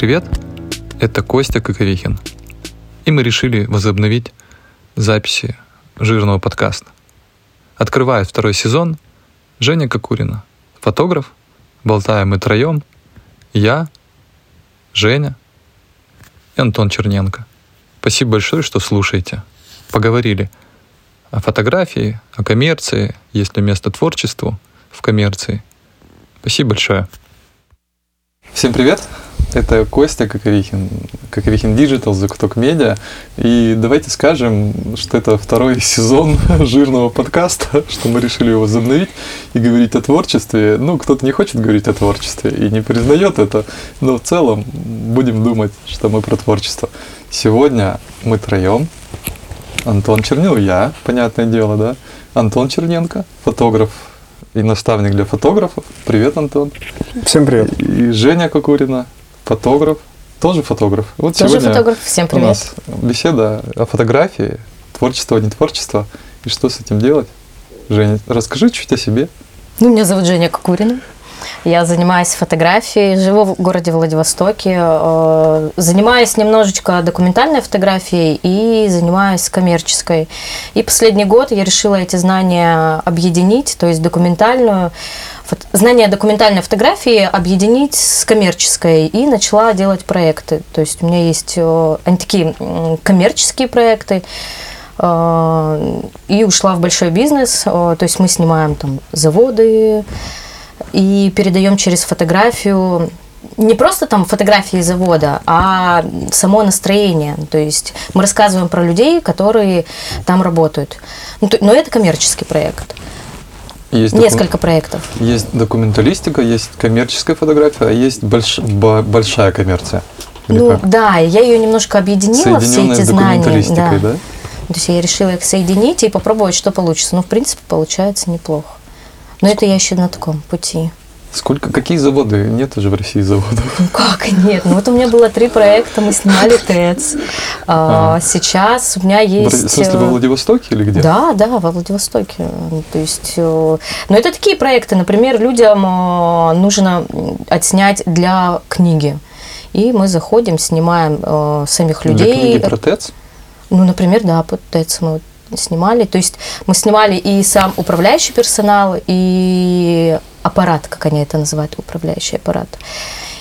Привет! Это Костя Коковихин. И мы решили возобновить записи жирного подкаста. Открывает второй сезон Женя Кокурина, фотограф. Болтаем мы троем. Я, Женя и Антон Черненко. Спасибо большое, что слушаете. Поговорили о фотографии, о коммерции, есть ли место творчеству в коммерции. Спасибо большое. Всем привет! Это Костя Коковихин, Коковихин Digital, Закуток Медиа. И давайте скажем, что это второй сезон жирного подкаста, что мы решили его возобновить и говорить о творчестве. Ну, кто-то не хочет говорить о творчестве и не признает это, но в целом будем думать, что мы про творчество. Сегодня мы троем. Антон Чернил, я, понятное дело, да? Антон Черненко, фотограф и наставник для фотографов. Привет, Антон. Всем привет. И Женя Кокурина, фотограф, тоже фотограф. Вот тоже фотограф, всем привет. У нас беседа о фотографии, творчество, не творчество, и что с этим делать. Женя, расскажи чуть о себе. Ну, меня зовут Женя Кокурина. Я занимаюсь фотографией, живу в городе Владивостоке, э, занимаюсь немножечко документальной фотографией и занимаюсь коммерческой. И последний год я решила эти знания объединить, то есть документальную знание документальной фотографии объединить с коммерческой и начала делать проекты. То есть у меня есть э, они такие коммерческие проекты, э, и ушла в большой бизнес. То есть мы снимаем там заводы и передаем через фотографию не просто там фотографии завода, а само настроение. То есть мы рассказываем про людей, которые там работают. Ну, но это коммерческий проект. Есть Несколько доку... проектов. Есть документалистика, есть коммерческая фотография, а есть больш... большая коммерция. ну как? да, я ее немножко объединила, все эти знания. Да. да? То есть я решила их соединить и попробовать, что получится. Ну, в принципе, получается неплохо. Но это я еще на таком пути. Сколько, какие заводы? Нет уже в России заводов. Ну как нет? Ну вот у меня было три проекта, мы снимали ТЭЦ. А, а. Сейчас у меня есть... В смысле, во э, Владивостоке или где? Да, да, во Владивостоке. То есть, э, но это такие проекты, например, людям э, нужно отснять для книги. И мы заходим, снимаем самих людей. Для книги про ТЭЦ? Ну, например, да, по ТЭЦ мы снимали. То есть мы снимали и сам управляющий персонал, и аппарат, как они это называют, управляющий аппарат.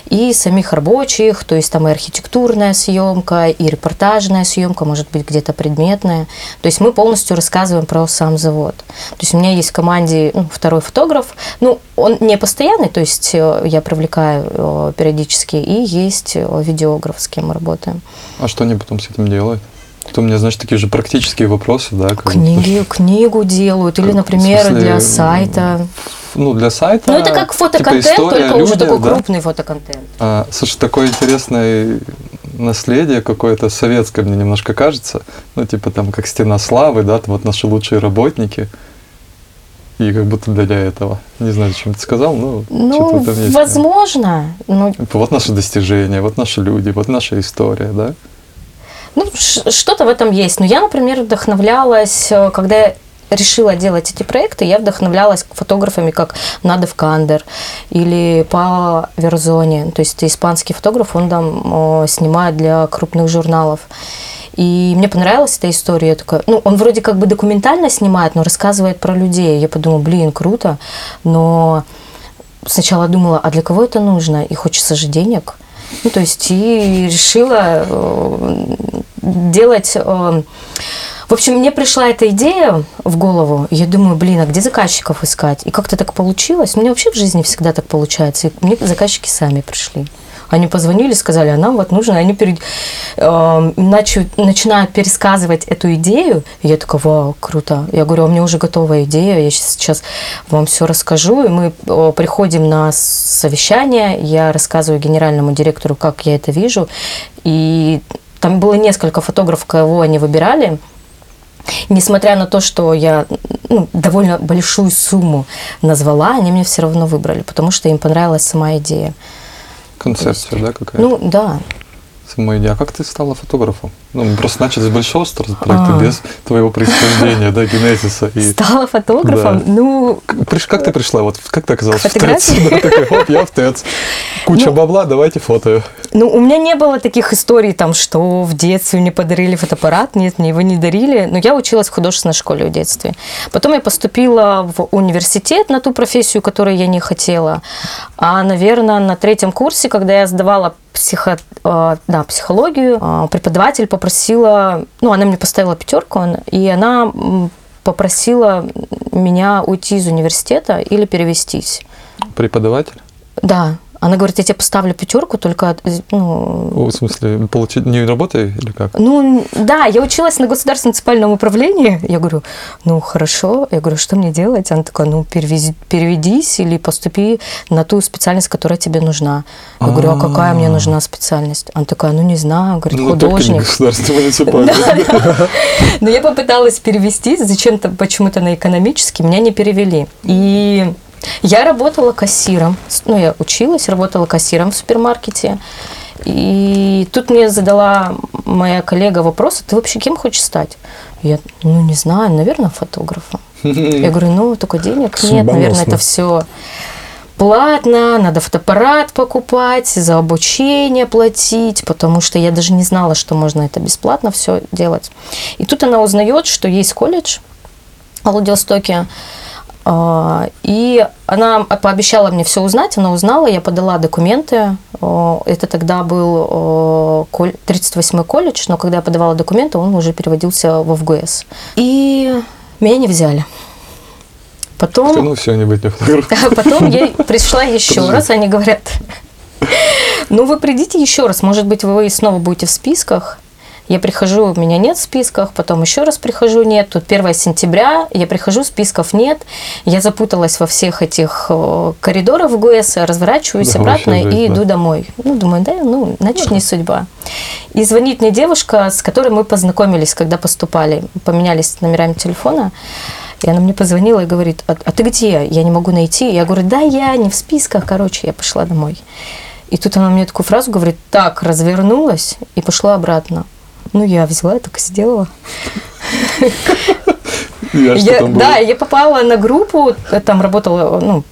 И самих рабочих, то есть там и архитектурная съемка, и репортажная съемка, может быть, где-то предметная. То есть мы полностью рассказываем про сам завод. То есть у меня есть в команде ну, второй фотограф, ну, он не постоянный, то есть э, я привлекаю э, периодически, и есть э, видеограф, с кем мы работаем. А что они потом с этим делают? Это у меня, значит, такие же практические вопросы, да? Книги, книгу делают, или, например, смысле, для сайта. Ну, для сайта. Ну, это как типа фотоконтент, типа история, только люди, уже такой да? крупный фотоконтент. А, слушай, такое интересное наследие какое-то советское, мне немножко кажется. Ну, типа там, как стена славы, да, вот наши лучшие работники. И как будто для этого. Не знаю, зачем ты сказал, но ну, там есть. Возможно. Ну... Вот наши достижения, вот наши люди, вот наша история, да? Ну, что-то в этом есть. Но я, например, вдохновлялась, э, когда я решила делать эти проекты, я вдохновлялась фотографами, как Надев Кандер или по Верзоне. То есть это испанский фотограф, он там снимает для крупных журналов. И мне понравилась эта история. Я такая, ну, он вроде как бы документально снимает, но рассказывает про людей. Я подумала, блин, круто. Но сначала думала, а для кого это нужно? И хочется же денег. Ну, то есть и решила э, делать... Э, в общем, мне пришла эта идея в голову, я думаю, блин, а где заказчиков искать? И как-то так получилось. У меня вообще в жизни всегда так получается. И мне заказчики сами пришли. Они позвонили, сказали, а нам вот нужно. Они перед, э, начали, начинают пересказывать эту идею. И я такая, вау, круто. Я говорю, а у меня уже готовая идея, я сейчас вам все расскажу. И мы приходим на совещание, я рассказываю генеральному директору, как я это вижу. И там было несколько фотографов, кого они выбирали. Несмотря на то, что я ну, довольно большую сумму назвала, они меня все равно выбрали, потому что им понравилась сама идея. Концепция, да, какая-то? Ну, да. Сама идея. А как ты стала фотографом? Ну, мы просто начали с большого проекта а. без твоего происхождения, да, генезиса. И... Стала фотографом? Да. Ну... Как ты пришла? Вот как ты оказалась в ТЭЦ? Да, такой, оп, я в ТЭЦ. Куча ну, бабла, давайте фото. Ну, у меня не было таких историй, там, что в детстве мне подарили фотоаппарат. Нет, мне его не дарили. Но я училась в художественной школе в детстве. Потом я поступила в университет на ту профессию, которую я не хотела. А, наверное, на третьем курсе, когда я сдавала психо, э, да, психологию, э, преподаватель попросила, ну, она мне поставила пятерку, и она попросила меня уйти из университета или перевестись. Преподаватель? Да. Она говорит, я тебе поставлю пятерку, только... Ну, в смысле, получить не работай или как? Ну, да, я училась на государственном муниципальном управлении. Я говорю, ну, хорошо. Я говорю, что мне делать? Она такая, ну, перевези, переведись или поступи на ту специальность, которая тебе нужна. Я говорю, а какая мне нужна специальность? Она такая, ну, не знаю. Говорит, ну, художник. Но я попыталась перевести, зачем-то, почему-то на экономический, меня не перевели. И я работала кассиром. Ну, я училась, работала кассиром в супермаркете. И тут мне задала моя коллега вопрос, а ты вообще кем хочешь стать? Я, ну, не знаю, наверное, фотографом. Я говорю, ну, только денег нет, наверное, это все платно, надо фотоаппарат покупать, за обучение платить, потому что я даже не знала, что можно это бесплатно все делать. И тут она узнает, что есть колледж в Владивостоке, и она пообещала мне все узнать, она узнала, я подала документы. Это тогда был 38-й колледж, но когда я подавала документы, он уже переводился в ФГС. И меня не взяли. Потом, ну, все, не быть не Потом я пришла еще раз, они говорят, ну вы придите еще раз, может быть, вы снова будете в списках. Я прихожу, меня нет в списках, потом еще раз прихожу, нет. Тут 1 сентября, я прихожу, списков нет. Я запуталась во всех этих э, коридорах в ГУЭС, разворачиваюсь да, обратно и иду домой. Ну, думаю, да, ну, значит, не судьба. И звонит мне девушка, с которой мы познакомились, когда поступали, поменялись номерами телефона. И она мне позвонила и говорит, а, а ты где? Я не могу найти. Я говорю, да, я не в списках, короче, я пошла домой. И тут она мне такую фразу говорит, так, развернулась и пошла обратно. Ну, я взяла, так и сделала. Я, да, я попала на группу, там работала, ну,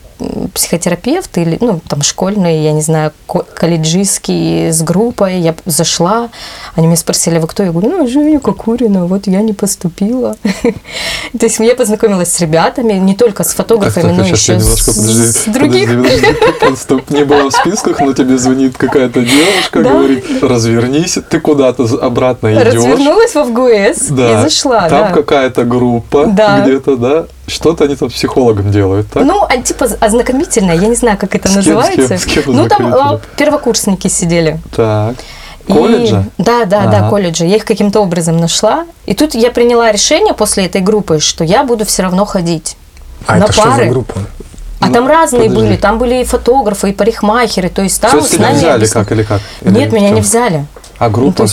психотерапевт или, ну, там, школьный, я не знаю, колледжистский с группой. Я зашла, они меня спросили, вы кто? Я говорю, ну, Женя Кокурина, вот я не поступила. То есть я познакомилась с ребятами, не только с фотографами, но еще с других. Не было в списках, но тебе звонит какая-то девушка, говорит, развернись, ты куда-то обратно идешь. Развернулась в ФГС и зашла. Там какая-то группа где-то, да? Что-то они там с психологом делают, так? Ну, а, типа ознакомительное, я не знаю, как это с называется. Кем, с кем, с кем ну, там а, первокурсники сидели. Так. Колледжа? И, да, да, ага. да, колледжа. Я их каким-то образом нашла. И тут я приняла решение после этой группы, что я буду все равно ходить а на это пары. Что за группа? А ну, там разные подожди. были, там были и фотографы, и парикмахеры, то есть там Что, с нами взяли как или как? Или Нет, меня не взяли. А группа? Ну,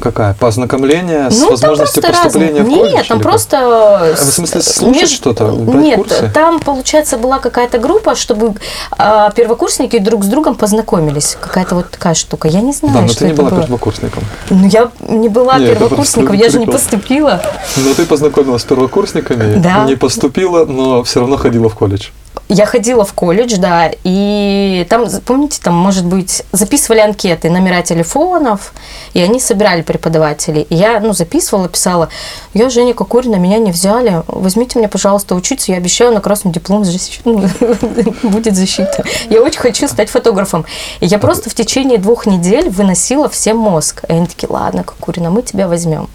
Какая? По ознакомлению с ну, возможностью поступления разные. в колледж? Нет, там просто... А в смысле слушать меж... что-то, брать Нет, курсы? там, получается, была какая-то группа, чтобы а, первокурсники друг с другом познакомились. Какая-то вот такая штука. Я не знаю, да, но что ты не была было. первокурсником. Ну, я не была Нет, первокурсником, я же не поступила. Но ты познакомилась с первокурсниками, да. не поступила, но все равно ходила в колледж. Я ходила в колледж, да, и там, помните, там, может быть, записывали анкеты, номера телефонов, и они собирали преподавателей. И я, ну, записывала, писала, я Женя Кокурина, меня не взяли, возьмите меня, пожалуйста, учиться, я обещаю на красный диплом ну, будет защита. Я очень хочу стать фотографом. И я просто в течение двух недель выносила всем мозг. И они такие, ладно, Кокурина, мы тебя возьмем.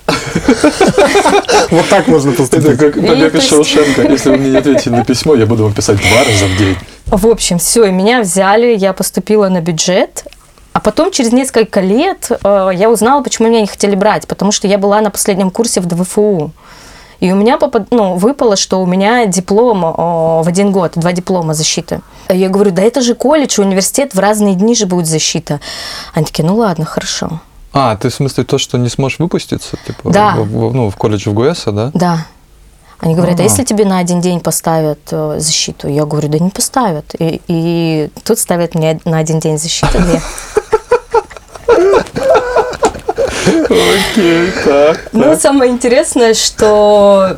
Вот так можно поступить. Это как побег из Шоушенка. Если вы мне не ответите на письмо, я буду вам писать два раза в день. В общем, все, и меня взяли, я поступила на бюджет, а потом, через несколько лет, э, я узнала, почему меня не хотели брать, потому что я была на последнем курсе в ДВФУ. И у меня попад... ну, выпало, что у меня диплом в один год, два диплома защиты. Я говорю, да это же колледж, университет, в разные дни же будет защита. Они такие, ну ладно, хорошо. А, ты в смысле то, что не сможешь выпуститься? Типа, да. В, в, ну, в колледже в ГУЭСа, да? Да. Они говорят, а, а если тебе на один день поставят э, защиту? Я говорю, да не поставят. И, и тут ставят мне на один день защиту две. Окей, так. Ну, самое интересное, что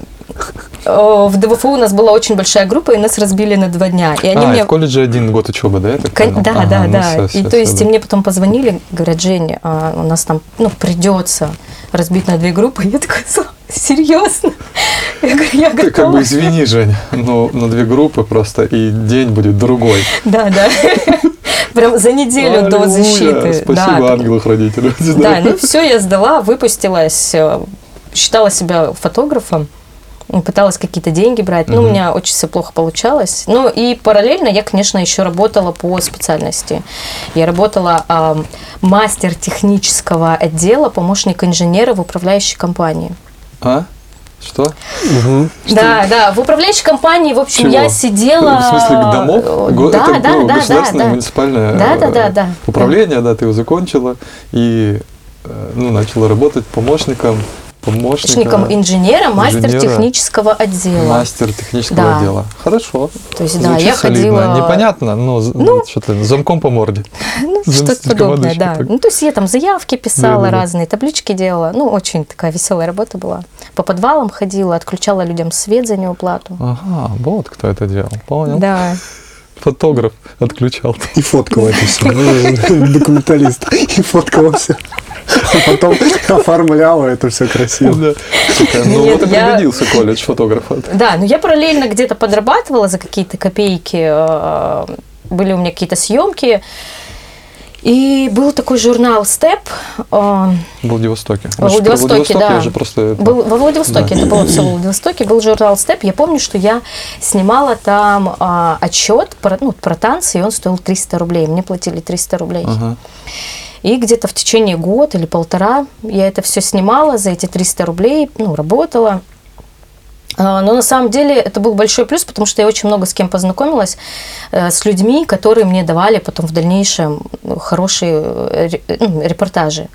э, в ДВФУ у нас была очень большая группа, и нас разбили на два дня. И они а, и мне... в колледже один год учебы, да? Так Кон-? Да, Ага, да, ну да. всё, и всё, то есть да. и мне потом позвонили, говорят, Жень, а, у нас там, ну, придется разбить на две группы. Я такая, «Слава, серьезно? Я говорю, я Ты как готова. бы извини, Жень, но на две группы просто и день будет другой. Да, да. Прям за неделю до Аллилуйя! защиты. Спасибо Да, ангелу-хранителю. Да, ну все, я сдала, выпустилась, э, считала себя фотографом, пыталась какие-то деньги брать. Ну, у меня очень все плохо получалось. Ну, и параллельно я, конечно, еще работала по специальности. Я работала а, мастер технического отдела, помощник инженера в управляющей компании. А? Что? Мгм. Да, да, в управляющей компании, в общем, Чего? я сидела... В смысле, домов? э, Го- Да, это да, ну, да, да, государственное да. муниципальное Да, да, да, да. управление, да, ты его закончила и э, ну, начала работать помощником, помощником Помощником инженера, мастер инженера. технического отдела. мастер технического Да. отдела. Хорошо. То есть, да, Звучит я солидно. ходила... Непонятно, но з- Ну. что-то замком по морде. Ну, что-то подобное, да. так. Ну, то есть я там заявки писала, Да-да-да. разные таблички делала. Ну, очень такая веселая работа была. По подвалам ходила, отключала людям свет за неуплату. Ага, вот кто это делал. Понял. Да. Фотограф отключал. И фоткал это все. Документалист. И фоткал все. А потом оформляла это все красиво. Да. Ну Нет, вот и я- пригодился колледж фотографа. Да, но я параллельно где-то подрабатывала за какие-то копейки. э, Были у меня какие-то съемки. И был такой журнал «Степ». э, В Владивостоке. Про Владивостоке, да. я же просто... Был во Владивостоке, Да. это было все в Владивостоке, был журнал «Степ». Я помню, что я снимала там а, отчет про, ну, про танцы, и он стоил 300 рублей. Мне платили 300 рублей. Ага. И где-то в течение года или полтора я это все снимала за эти 300 рублей, ну, работала. А, Но на самом деле это был большой плюс, потому что я очень много с кем познакомилась, э, с людьми, которые мне давали потом в дальнейшем ну, хорошие э, ре- ну, репортажи.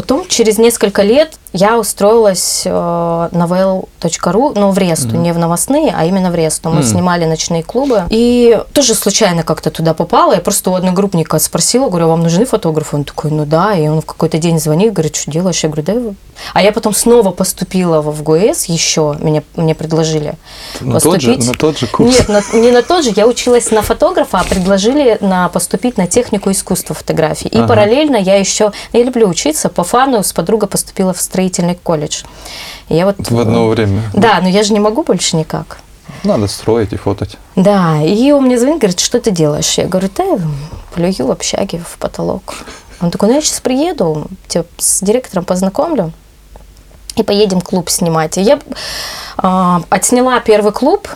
Потом, через несколько лет, я устроилась э, на vel.ru, но в Ресту, не в новостные, а именно в Ресту. Мы Мгм. снимали ночные клубы. И тоже случайно как-то туда попала. Я просто у одногруппника спросила, говорю, а вам нужны фотографы? Он такой, ну да. И он в какой-то день звонит, говорит, что делаешь? Я говорю, да. вы». А я потом снова поступила в ГУЭС еще, меня, мне предложили На тот, же, на тот же курс. нет, на- не на тот же. Я училась на фотографа, а предложили на поступить на технику искусства фотографии. И Ага. параллельно я еще, я люблю учиться, по фану с подругой поступила в строительный колледж. И я вот... В одно время. Да, но я же не могу больше никак. Надо строить и фотать. Да, и он мне звонит, говорит, что ты делаешь? Я говорю, да, плюю в общаге в потолок. Он такой, ну я сейчас приеду, тебя с директором познакомлю и поедем клуб снимать. И я а, отсняла первый клуб,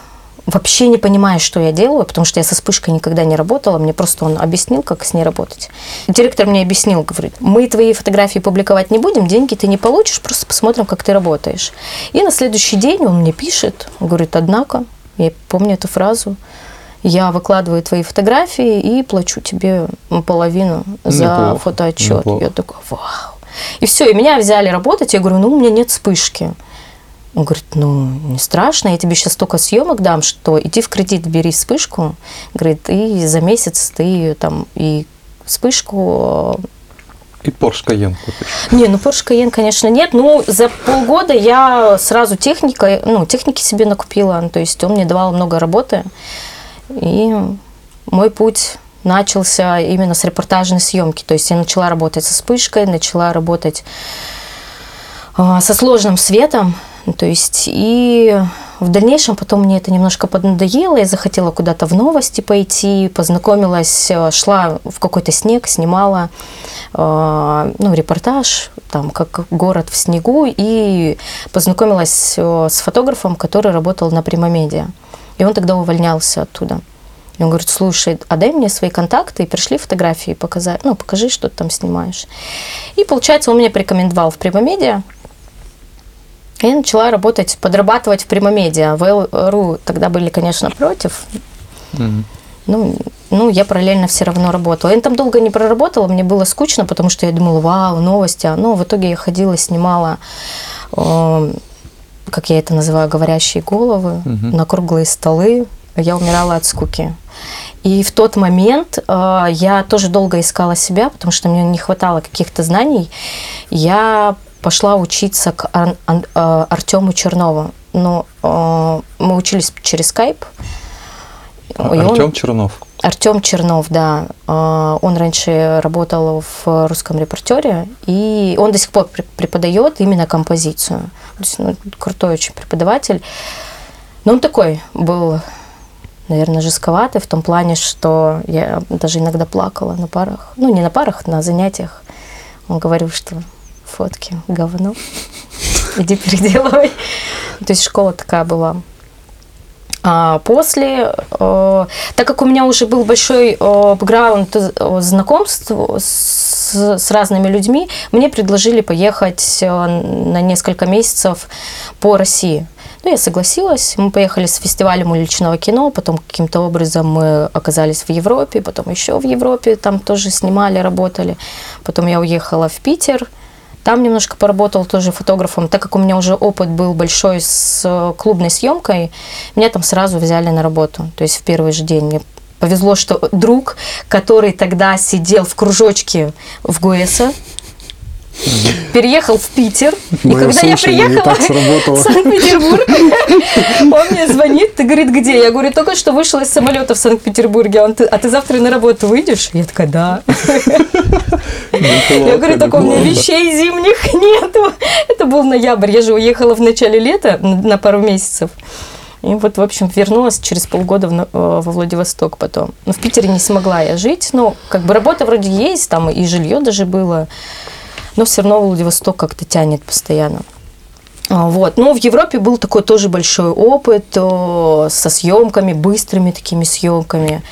вообще не понимая, что я делаю, потому что я со вспышкой никогда не работала, мне просто он объяснил, как с ней работать. Директор мне объяснил, говорит, мы твои фотографии публиковать не будем, деньги ты не получишь, просто посмотрим, как ты работаешь. И на следующий день он мне пишет, говорит, однако, я помню эту фразу, я выкладываю твои фотографии и плачу тебе половину за Неплохо, фотоотчет. неплохо. Я такая, вау. И все, и меня взяли работать. Я говорю, ну, у меня нет вспышки. Он говорит, ну, не страшно, я тебе сейчас столько съемок дам, что иди в кредит, бери вспышку. Говорит, и за месяц ты там и вспышку... И Porsche Cayenne купишь. Не, ну Porsche Cayenne, конечно, нет. Ну, за полгода я сразу техника, ну, техники себе накупила. Ну, То есть он мне давал много работы. И мой путь начался именно с репортажной съемки. То есть я начала работать со вспышкой, начала работать а, со сложным светом. То есть и в дальнейшем потом мне это немножко поднадоело, я захотела куда-то в новости пойти, познакомилась, э, шла в какой-то снег, снимала э, ну, репортаж, там, как город в снегу, и познакомилась э, с фотографом, который работал на Примамедиа. И он тогда увольнялся оттуда. И он говорит, слушай, а дай мне свои контакты, и пришли фотографии показать, ну, покажи, что ты там снимаешь. И, получается, он меня порекомендовал в Примамедиа, и я начала работать, подрабатывать в Примамедиа. ВЛРУ тогда были, конечно, против. Мгм. Ну, ну, я параллельно все равно работала. Я там долго не проработала, мне было скучно, потому что я думала, вау, новости. А, Ну, в итоге я ходила, снимала, э, как я это называю, говорящие головы, Мгм. на круглые столы. Я умирала от скуки. И в тот момент э, я тоже долго искала себя, потому что мне не хватало каких-то знаний. Я пошла учиться к Ар- э, Артему Чернову. но э, мы учились через скайп. И он- Артем Чернов. Артем Чернов, да. Э, Он раньше работал в русском репортере, и он до сих пор пре- преподает именно композицию. То есть, ну, крутой очень преподаватель. Но он такой был, наверное, жестковатый в том плане, что я даже иногда плакала на парах. Ну, не на парах, на занятиях. Он говорил, что фотки говно. Иди переделывай. То есть школа такая была. А после, э, так как у меня уже был большой э, бэкграунд э, знакомств с, с разными людьми, мне предложили поехать э, на несколько месяцев по России. Ну, я согласилась. Мы поехали с фестивалем уличного кино, потом каким-то образом мы оказались в Европе, потом еще в Европе, там тоже снимали, работали. Потом я уехала в Питер, там немножко поработал тоже фотографом, так как у меня уже опыт был большой с э, клубной съемкой, меня там сразу взяли на работу, то есть в первый же день. Мне повезло, что друг, который тогда сидел в кружочке в ГУЭСа, переехал в Питер. И Моё когда я приехала в Санкт-Петербург, он мне звонит, ты говорит, где? Я говорю, только что вышла из самолета в Санкт-Петербурге. Он, «Ты- а ты завтра на работу выйдешь? Я такая, да. Я говорю, так у меня вещей зимних нету. Это был ноябрь, я же уехала в начале лета на пару месяцев. И вот, в общем, вернулась через полгода в э, во Владивосток потом. Но в Питере не смогла я жить. Ну, как бы работа вроде есть, там и жилье даже было. Но все равно Владивосток как-то тянет постоянно. А, Вот. Ну, в Европе был такой тоже большой опыт э, со съемками, быстрыми такими съемками.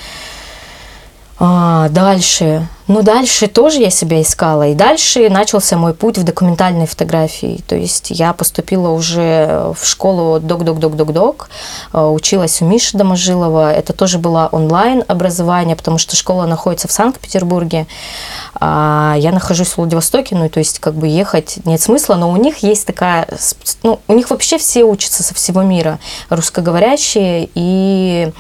А, дальше. Ну, дальше тоже я себя искала. И дальше начался мой путь в документальной фотографии. То есть я поступила уже в школу док-док-док-док-док, э, училась у Миши Доможилова. Это тоже было онлайн образование, потому что школа находится в Санкт-Петербурге. А я нахожусь в Владивостоке, ну, то есть как бы ехать нет смысла, но у них есть такая, ну, у них вообще все учатся со всего мира, русскоговорящие, и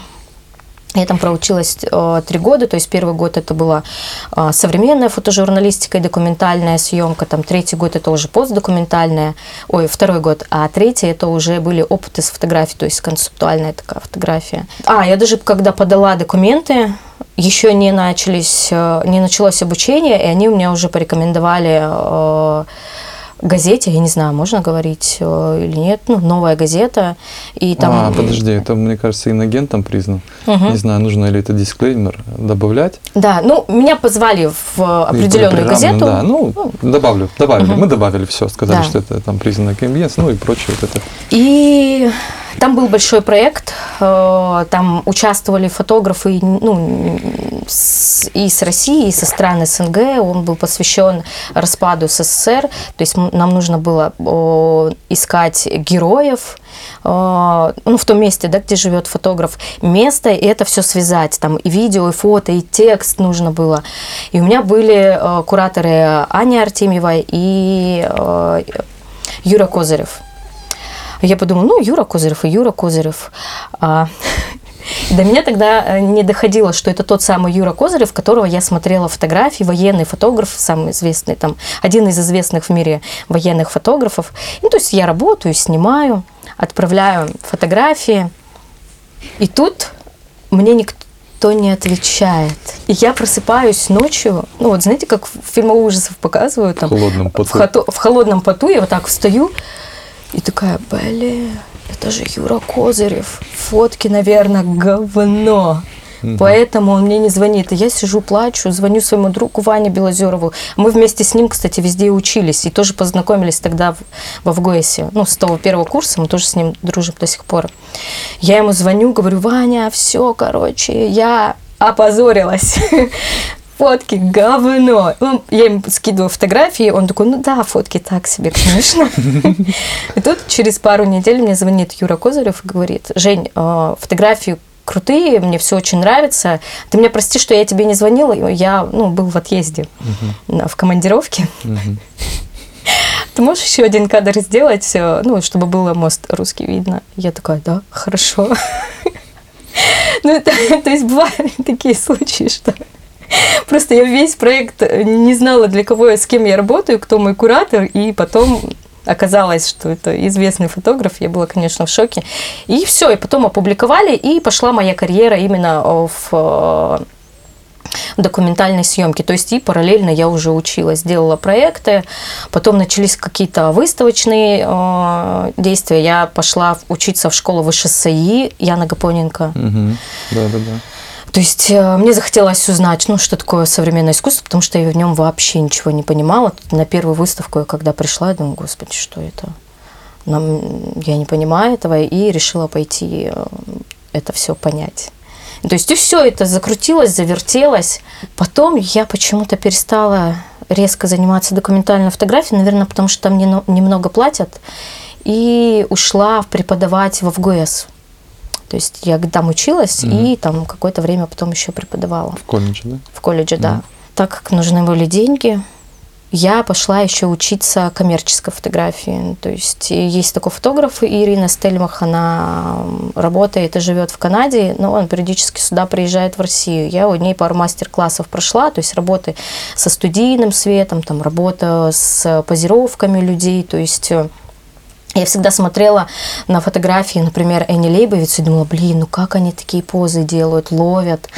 я там проучилась э, три года, то есть первый год это была э, современная фотожурналистика и документальная съемка, там третий год это уже постдокументальная, ой, второй год, а третий это уже были опыты с фотографией, то есть концептуальная такая фотография. А, я даже когда подала документы, еще не начались, э, не началось обучение, и они у меня уже порекомендовали газете, я не знаю, можно говорить э, или нет, ну, новая газета, и там... А, подожди, это, мне кажется, иногентом признан. Мгм. Не знаю, нужно ли это дисклеймер добавлять. Да, ну, меня позвали в э, определенную газету. Да, ну, добавлю, добавили. Мгм. Мы добавили все, сказали, Да. что это там признано КМЕС, ну и прочее вот это. И там был большой проект, э, там участвовали фотографы ну, и с России, и со стран СНГ. Он был посвящен распаду СССР. То есть нам нужно было искать героев, э, ну, в том месте, да, где живет фотограф, место, и это все связать. Там и видео, и фото, и текст нужно было. И у меня были э, кураторы Аня Артемьева и Юра Козырев. Я подумала, ну, Юра Козырев и Юра Козырев. А, До меня тогда э, не доходило, что это тот самый Юра Козырев, которого я смотрела фотографии, военный фотограф, самый известный, там, один из известных в мире военных фотографов. Ну, то есть я работаю, снимаю, отправляю фотографии. И тут мне никто не отвечает. И я просыпаюсь ночью, ну вот знаете, как в фильмах ужасов показывают, там, В холодном в, поту. хото- в холодном поту я вот так встаю и такая, блин, это же Юра Козырев. Фотки, наверное, говно. Поэтому он мне не звонит. И я сижу, плачу, звоню своему другу Ване Белозерову. Мы вместе с ним, кстати, везде учились. И тоже познакомились тогда в, во ВГОСе. Ну, с того первого курса мы тоже с ним дружим до сих пор. Я ему звоню, говорю, Ваня, все, короче, я опозорилась. Фотки говно. Я ему скидываю фотографии, он такой, ну да, фотки так себе, конечно. И тут через пару недель мне звонит Юра Козырев и говорит, Жень, э, фотографии крутые, мне все очень нравится. Ты меня прости, что я тебе не звонила, я ну, был в отъезде, на- в командировке. Мгм. Ты можешь еще один кадр сделать, э, ну, чтобы было мост русский видно? Я такая, да, хорошо. Ну, то есть бывали такие случаи, что просто я весь проект не знала, для кого я, с кем я работаю, кто мой куратор, и потом оказалось, что это известный фотограф, я была, конечно, в шоке. И все, и потом опубликовали, и пошла моя карьера именно в э, документальной съемки. То есть и параллельно я уже училась, делала проекты, потом начались какие-то выставочные э, действия. Я пошла учиться в школу ВШСИ Яна Гапоненко. Угу. Да, да, да. То есть э, мне захотелось узнать, ну, что такое современное искусство, потому что я в нем вообще ничего не понимала. На первую выставку, когда пришла, я думаю, господи, что это? Нам, я не понимаю этого, и решила пойти э, это все понять. То есть и все это закрутилось, завертелось. Потом я почему-то перестала резко заниматься документальной фотографией, наверное, потому что там немного платят, и ушла преподавать в ФГС. То есть я там училась угу. и там какое-то время потом еще преподавала. В колледже, да? В колледже, угу. да. Так как нужны были деньги, я пошла еще учиться коммерческой фотографии. То есть есть такой фотограф Ирина Стельмах, она работает и живет в Канаде, но он периодически сюда приезжает в Россию. Я у ней пару мастер-классов прошла, то есть работы со студийным светом, там работа с позировками людей, то есть э, я всегда смотрела на фотографии, например, Энни Лейбовиц и думала, блин, ну как они такие позы делают, ловят.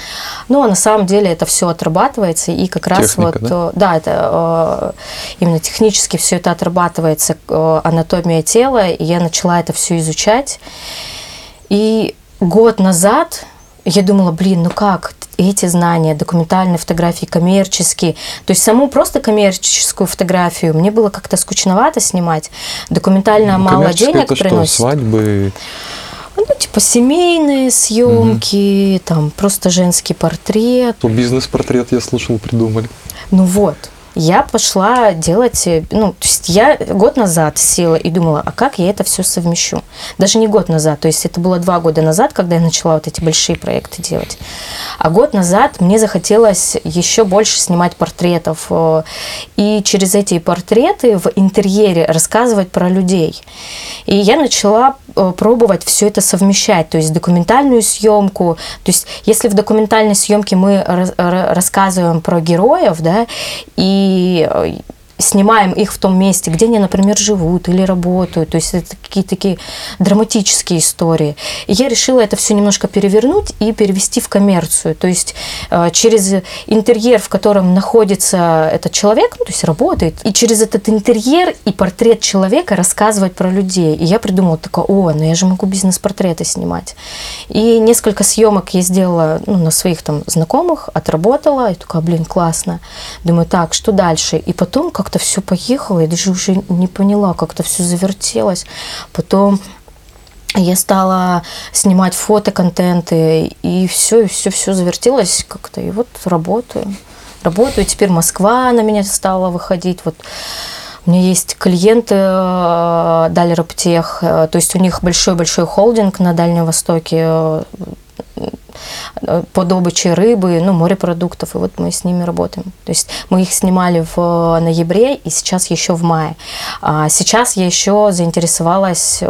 Ну, а на самом деле это все отрабатывается, и как раз Техника, вот, да, э, да это э, именно технически все это отрабатывается, э, анатомия тела, и я начала это все изучать. И год назад я думала, блин, ну как, эти знания, документальные фотографии, коммерческие. То есть саму просто коммерческую фотографию мне было как-то скучновато снимать. Документально ну, мало денег это приносит. Что, свадьбы? Ну, типа семейные съемки, угу. там просто женский портрет. Бизнес-портрет, я слушал, придумали. Ну вот я пошла делать, э, ну, то есть я год назад села и думала, а как я это все совмещу? Даже не год назад, то есть это было два года назад, когда я начала вот эти большие проекты делать. А год назад мне захотелось еще больше снимать портретов э, и через эти портреты в интерьере рассказывать про людей. И я начала э, пробовать все это совмещать, то есть документальную съемку, то есть если в документальной съемке мы рассказываем про героев, да, и и снимаем их в том месте, где они, например, живут или работают. То есть это какие-то такие драматические истории. И я решила это все немножко перевернуть и перевести в коммерцию. То есть э, через интерьер, в котором находится этот человек, ну, то есть работает, и через этот интерьер и портрет человека рассказывать про людей. И я придумала такое, о, ну я же могу бизнес-портреты снимать. И несколько съемок я сделала ну, на своих там знакомых, отработала, и такая, блин, классно. Думаю, так, что дальше? И потом, как как-то все поехало, я даже уже не поняла, как-то все завертелось. Потом я стала снимать фотоконтенты, и все, и все, все завертелось как-то. И вот работаю. Работаю. Теперь Москва на меня стала выходить. Вот у меня есть клиенты э, Дальроптех, э, то есть у них большой-большой холдинг на Дальнем Востоке, по добыче рыбы, ну, морепродуктов, и вот мы с ними работаем. То есть мы их снимали в ноябре и сейчас еще в мае. А сейчас я еще заинтересовалась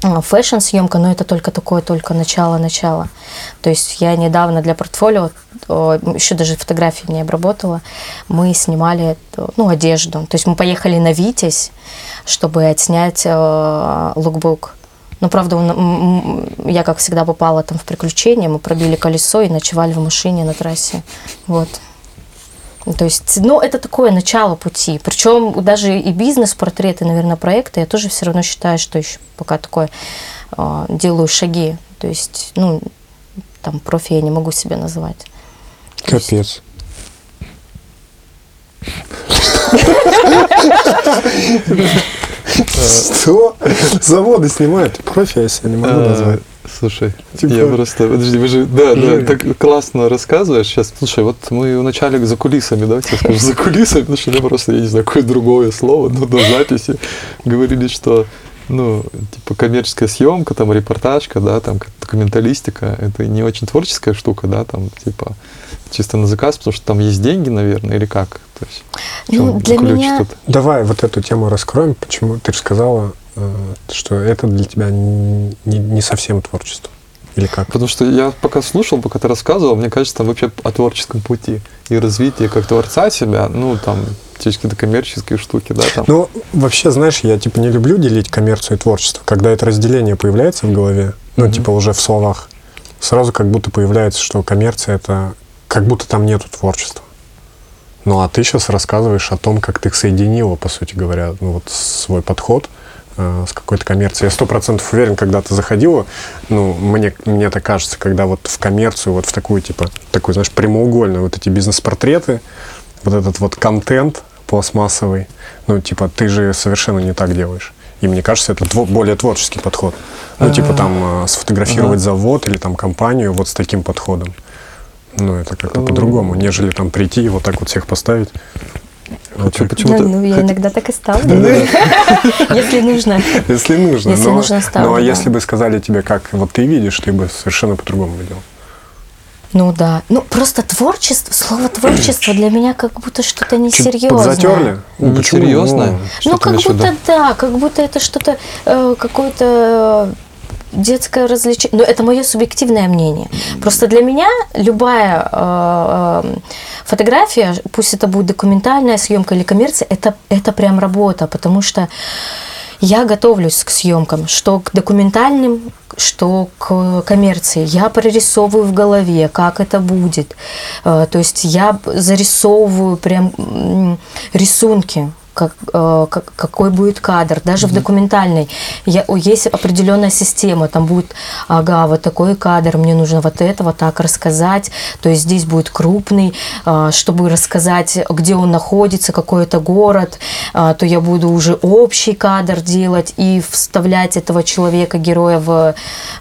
фэшн-съемка, но это только такое, только начало-начало. То есть я недавно для портфолио, еще даже фотографии не обработала, мы снимали ну, одежду. То есть мы поехали на Витязь, чтобы отснять лукбук. Но, правда, он, я, как всегда, попала там в приключения. Мы пробили колесо и ночевали в машине на трассе. Вот. То есть, ну, это такое начало пути. Причем даже и бизнес-портреты, наверное, проекты, я тоже все равно считаю, что еще пока такое э, делаю шаги. То есть, ну, там, профи я не могу себя называть. Капец. Что? Заводы снимают. Профи я себя не могу а, назвать. Слушай, типа... я просто... Подожди, вы же... Да, да, так классно рассказываешь. Сейчас, слушай, вот мы вначале за кулисами, давайте я скажу, за кулисами, потому что я просто, я не знаю, какое другое слово, но до записи говорили, что ну, типа коммерческая съемка, там репортажка, да, там документалистика, это не очень творческая штука, да, там типа чисто на заказ, потому что там есть деньги, наверное, или как? То есть, ну, для меня... Тут? Давай вот эту тему раскроем, почему ты же сказала, э, что это для тебя не, не совсем творчество. Или как? Потому что я пока слушал, пока ты рассказывал, мне кажется, там вообще о творческом пути и развитии как творца себя, ну, там, через какие-то коммерческие штуки, да, там. Ну, вообще, знаешь, я типа не люблю делить коммерцию и творчество. Когда это разделение появляется в голове, ну, Мгм. типа уже в словах, сразу как будто появляется, что коммерция это как будто там нету творчества. Ну, а ты сейчас рассказываешь о том, как ты соединила, по сути говоря, ну, вот свой подход э, с какой-то коммерцией. Я сто процентов уверен, когда ты заходила, ну, мне, мне так кажется, когда вот в коммерцию, вот в такую, типа, такую, знаешь, прямоугольную, вот эти бизнес-портреты, вот этот вот контент пластмассовый, ну, типа, ты же совершенно не так делаешь. И мне кажется, это тво- более творческий подход. Ну, типа, там, э, сфотографировать завод или там компанию вот с таким подходом. Ну, это как-то Ну, по-другому, нежели там прийти и вот так вот всех поставить. Вот Хочу так. почему-то... Да, ну, я иногда так и ставлю. Если нужно. Если нужно. Если но, нужно, ставлю, но да. если бы сказали тебе, как вот ты видишь, ты бы совершенно по-другому видел. Ну да. Ну просто творчество, слово творчество для меня как будто что-то несерьезное. подзатерли? Ну, почему? Несерьезное? Ну, Ну, как будто да, как будто это что-то, э, какое-то детское развлечение. Но это мое субъективное мнение. Просто для меня любая э, э, фотография, пусть это будет документальная съемка или коммерция, это, это прям работа, потому что я готовлюсь к съемкам, что к документальным, что к коммерции. Я прорисовываю в голове, как это будет. Э, То есть я зарисовываю прям рисунки, как, э, как- какой будет кадр. Даже в документальной я, есть определенная система. Там будет, ага, вот такой кадр, мне нужно вот это вот так рассказать. То есть здесь будет крупный, э, чтобы рассказать, где он находится, какой это город, э, то я буду уже общий кадр делать и вставлять этого человека, героя в,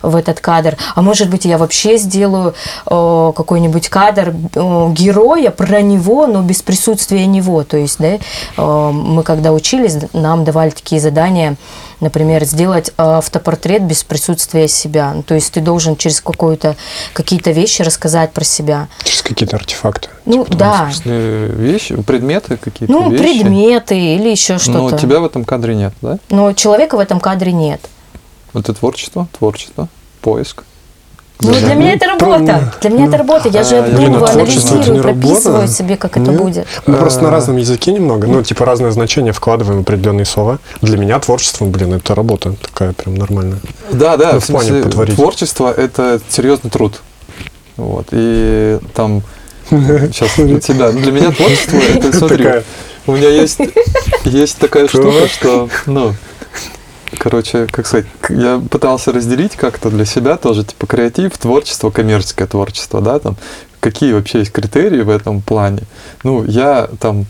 в этот кадр. А может быть, я вообще сделаю какой-нибудь кадр героя про него, но без присутствия него. То есть, да, мы когда учились, нам давали такие задания, например, сделать э, автопортрет без присутствия себя. Ну, То есть ты должен через какую-то какие-то вещи рассказать про себя. Через какие-то артефакты. Ну В да, вещи, предметы какие-то, ну вещи? предметы или еще Но что-то. тебя в этом кадре нет, да? Но человека в этом кадре нет. Это творчество, творчество, поиск. Ну, для меня это работа. Для меня это работа. Я же А, обдумываю, анализирую, прописываю себе, как это Нет? будет. Мы просто на А. разном языке немного, ну, типа разное значение вкладываем в определенные слова. Для меня творчество, блин, это работа такая прям нормальная. Да, да, Ну, в в плане потворить. творчество – это серьезный труд. Вот, и там, сейчас для тебя, для меня творчество – это, смотри, Такая. у меня есть, есть такая штука, что, ну, короче, как сказать, я пытался разделить как-то для себя тоже, типа, креатив, творчество, коммерческое творчество, да, там, какие вообще есть критерии в этом плане. Ну, я там,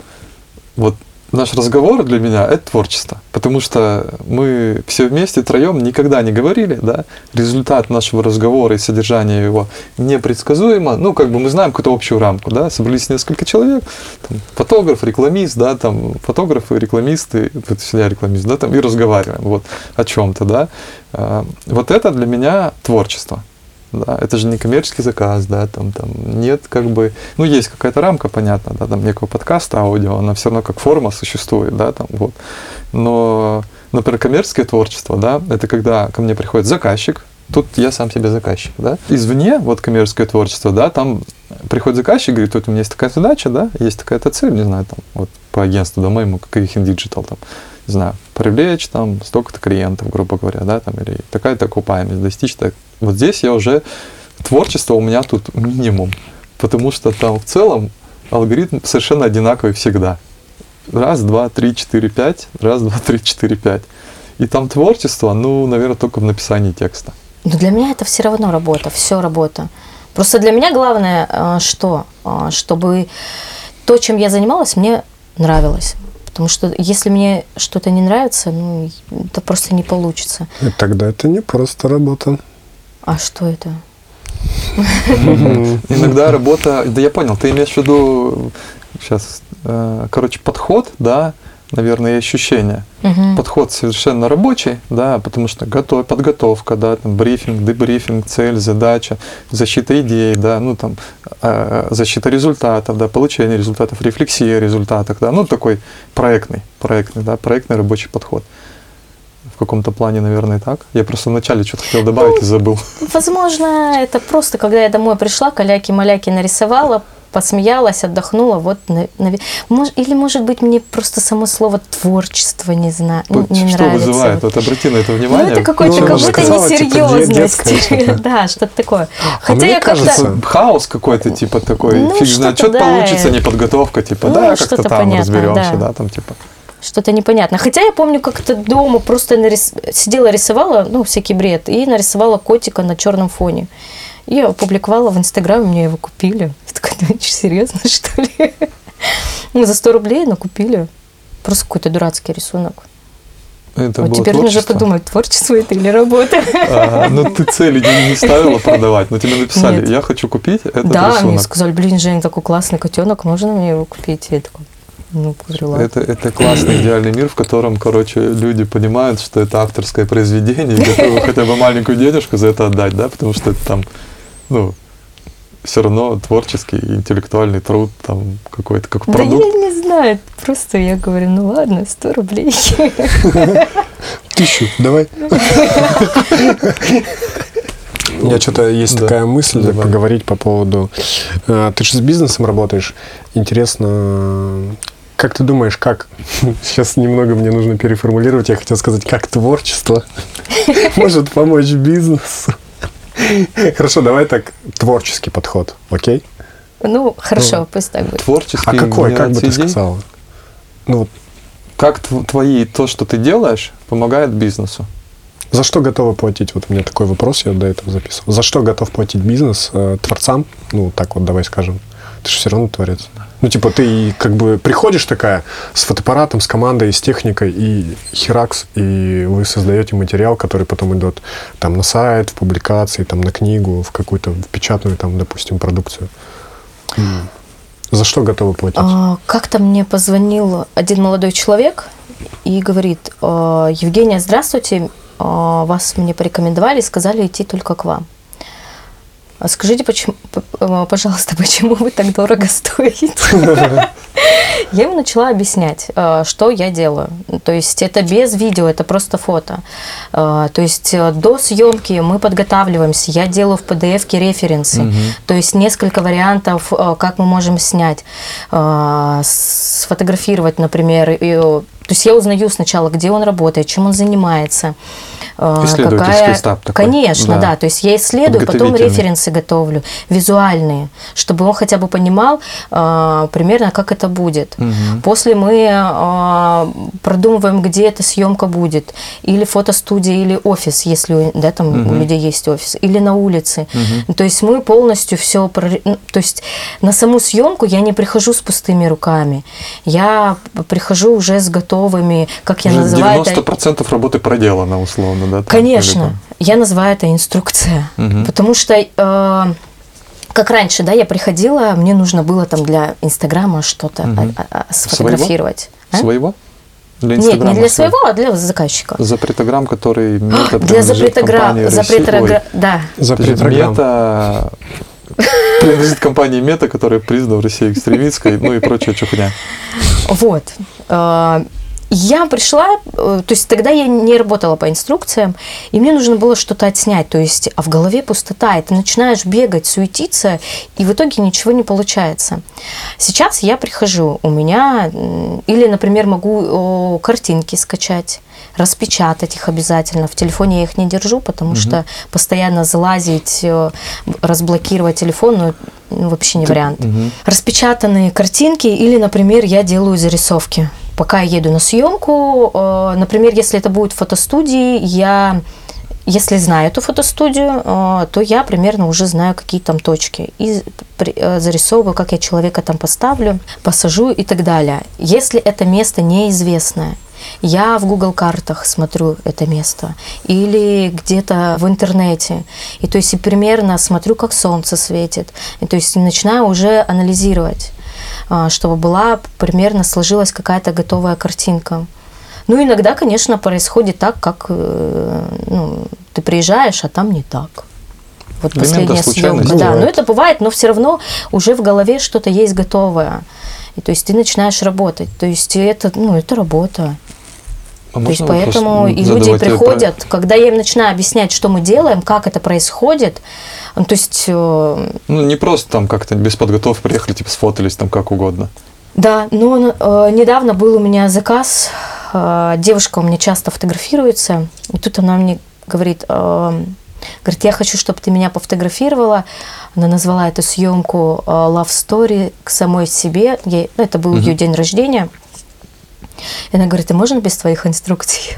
вот наш разговор для меня это творчество, потому что мы все вместе троем никогда не говорили, да, результат нашего разговора и содержание его непредсказуемо, ну, как бы мы знаем какую-то общую рамку, да, собрались несколько человек, там, фотограф, рекламист, да, там, фотографы, рекламисты, вот я рекламист, да, там, и разговариваем, вот, о чем-то, да, А, вот это для меня творчество, да, это же не коммерческий заказ, да, там, там нет как бы, ну, есть какая-то рамка, понятно, да, там некого подкаста, аудио, она все равно как форма существует, да, там, вот. Но, например, коммерческое творчество, да, это когда ко мне приходит заказчик, тут я сам себе заказчик, да. Извне, вот коммерческое творчество, да, там приходит заказчик, говорит, вот у меня есть такая задача, да, есть такая-то цель, не знаю, там, вот по агентству, да, моему, как Digital, там, знаю, привлечь там столько-то клиентов, грубо говоря, да, там, или такая-то окупаемость, достичь так. Вот здесь я уже, творчество у меня тут минимум, потому что там в целом алгоритм совершенно одинаковый всегда. Раз, два, три, четыре, пять, раз, два, три, четыре, пять. И там творчество, ну, наверное, только в написании текста. Но для меня это все равно работа, все работа. Просто для меня главное, э, что, Э, чтобы то, чем я занималась, мне нравилось. Потому что если мне что-то не нравится, ну, это просто не получится. И тогда это не просто работа. А что это? Иногда работа, да я понял, ты имеешь в виду сейчас, короче, подход, да, наверное, и ощущение. Мгм. Подход совершенно рабочий, да, потому что готов, подготовка, да, там брифинг, дебрифинг, цель, задача, защита идей, да, ну там э, защита результатов, да, получение результатов, рефлексия о результатах, да, ну такой проектный, проектный, да, проектный рабочий подход. В каком-то плане, наверное, так. Я просто вначале что-то хотел добавить и забыл. Возможно, это просто, когда я домой пришла, каляки-маляки нарисовала, посмеялась, отдохнула, вот, на- наве- мож- или, может быть, мне просто само слово творчество, не знаю, не что нравится. вызывает? Вот. Обрати на это Ну, внимание. это какой-то, Ну, де- несерьезность. Да, что-то такое. А Хотя мне я как-то... кажется, Хаос какой-то, типа такой, Ну, фиг знает, что-то что да. получится, не подготовка, типа, Ну, да, как-то что-то там понятно, разберемся, да. да, там типа. Что-то непонятно. Хотя я помню, как-то дома просто нарис... сидела, рисовала, ну, всякий бред, и нарисовала котика на черном фоне. Я опубликовала в Инстаграме, мне его купили. Я такая, ну, серьезно, что ли? Ну, за 100 рублей, но купили. Просто какой-то дурацкий рисунок. Это вот было теперь нужно творчество. подумать, творчество это или работа. А, ну, ты цели не, не ставила продавать, но тебе написали, Нет. я хочу купить этот да, мне рисунок. сказали, блин, Жень, такой классный котенок, можно мне его купить? Я такой, ну, ладно. Это, это классный идеальный мир, в котором, короче, люди понимают, что это авторское произведение и готовы хотя бы маленькую денежку за это отдать, да, потому что это там, ну, все равно творческий, интеллектуальный труд, там какой-то, как Да продукт. я не знаю, просто я говорю, ну ладно, 100 рублей. Тысячу, давай. У меня что-то есть Да. такая мысль Давай. поговорить по поводу... э, Ты же с бизнесом работаешь. Интересно, как ты думаешь, как... Сейчас немного мне нужно переформулировать. Я хотел сказать, как творчество может помочь бизнесу. Хорошо, давай так, творческий подход, окей? Ну, хорошо, пусть так будет. Творческий А какой, как бы ты сказала? Ну, Как тв- твои, то, что ты делаешь, помогает бизнесу? За что готовы платить? Вот у меня такой вопрос, я до этого записывал. За что готов платить бизнес э, творцам? Ну, так вот, давай скажем. Ты же все равно творец. Ну, типа, ты как бы приходишь такая с фотоаппаратом, с командой, с техникой, и херакс, и вы создаете материал, который потом идет там на сайт, в публикации, там на книгу, в какую-то в печатную, там, допустим, продукцию. За что готовы платить? А, Как-то мне позвонил один молодой человек и говорит, «А, Евгения, здравствуйте, а, вас мне порекомендовали, сказали идти только к вам. А Скажите, почему, э, пожалуйста, почему вы так дорого стоите? Я ему начала объяснять, э, что я делаю. То есть это без видео, это просто фото. Э, То есть до съемки мы подготавливаемся, я делаю в PDF референсы, то есть несколько вариантов, как мы можем снять, сфотографировать, например. и, То есть я узнаю сначала, где он работает, чем он занимается. Исследовательский этап такой. Конечно, Да. да. То есть я исследую, потом Подготовительный. Референсы готовлю, визуальные, чтобы он хотя бы понимал э, примерно, как это будет. Мгм. После мы э, продумываем, где эта съемка будет. Или фотостудия, или офис, если у- да, там у Мгм. людей есть офис, или на улице. Мгм. То есть мы полностью все... То есть на саму съемку я не прихожу с пустыми руками. Я прихожу уже с готовыми, как я Уже называю это... 90% работы проделано, условно, да? там, Конечно. Я называю это инструкция, Мгм. потому что э, как раньше, да, я приходила, мне нужно было там для Инстаграма что-то Мгм. а- а- а, сфотографировать. А? Своего? Для Нет, не для своего. своего, а для заказчика. Запретограмм, который мета Для запретограмм, компании запретогра... да. Запретрограмм. Мета принадлежит компании Мета, которая признана в России экстремистской, ну и прочая чухня. Вот. Я пришла, э, то есть тогда я не работала по инструкциям, и мне нужно было что-то отснять, то есть, а в голове пустота, и ты начинаешь бегать, суетиться, и в итоге ничего не получается. Сейчас я прихожу, у меня, или, например, могу картинки скачать, распечатать их обязательно. В телефоне я их не держу, потому что постоянно залазить, э, разблокировать телефон, ну, ну, вообще не вариант Мгм. распечатанные картинки или, например, я делаю зарисовки. Пока я еду на съемку, э, например, если это будет в фотостудии, я если знаю эту фотостудию, э, то я примерно уже знаю, какие там точки. И зарисовываю, как я человека там поставлю, посажу и так далее. Если это место неизвестное, я в Google картах смотрю это место или где-то в интернете. И то есть и примерно смотрю, как солнце светит. И то есть начинаю уже анализировать, а, чтобы была примерно сложилась какая-то готовая картинка. Ну, иногда, конечно, происходит так, как э, ну, ты приезжаешь, а там не так. Вот Элемента последняя случайности. съемка. Да, но это бывает, но все равно уже в голове что-то есть готовое. И то есть ты начинаешь работать. То есть это, ну, это работа. А То есть поэтому и задавать люди про- приходят, когда я им начинаю объяснять, что мы делаем, как это происходит, ну, то есть, э, Ну, не просто там как-то без подготовки приехали, типа сфотались там как угодно. да, но э, недавно был у меня заказ, э, девушка у меня часто фотографируется, и тут она мне говорит, э, говорит, я хочу, чтобы ты меня пофотографировала. Она назвала эту съемку э, Love Story к самой себе. Ей- ну, это был Мгм. ее день рождения. И она говорит, а можно без твоих инструкций?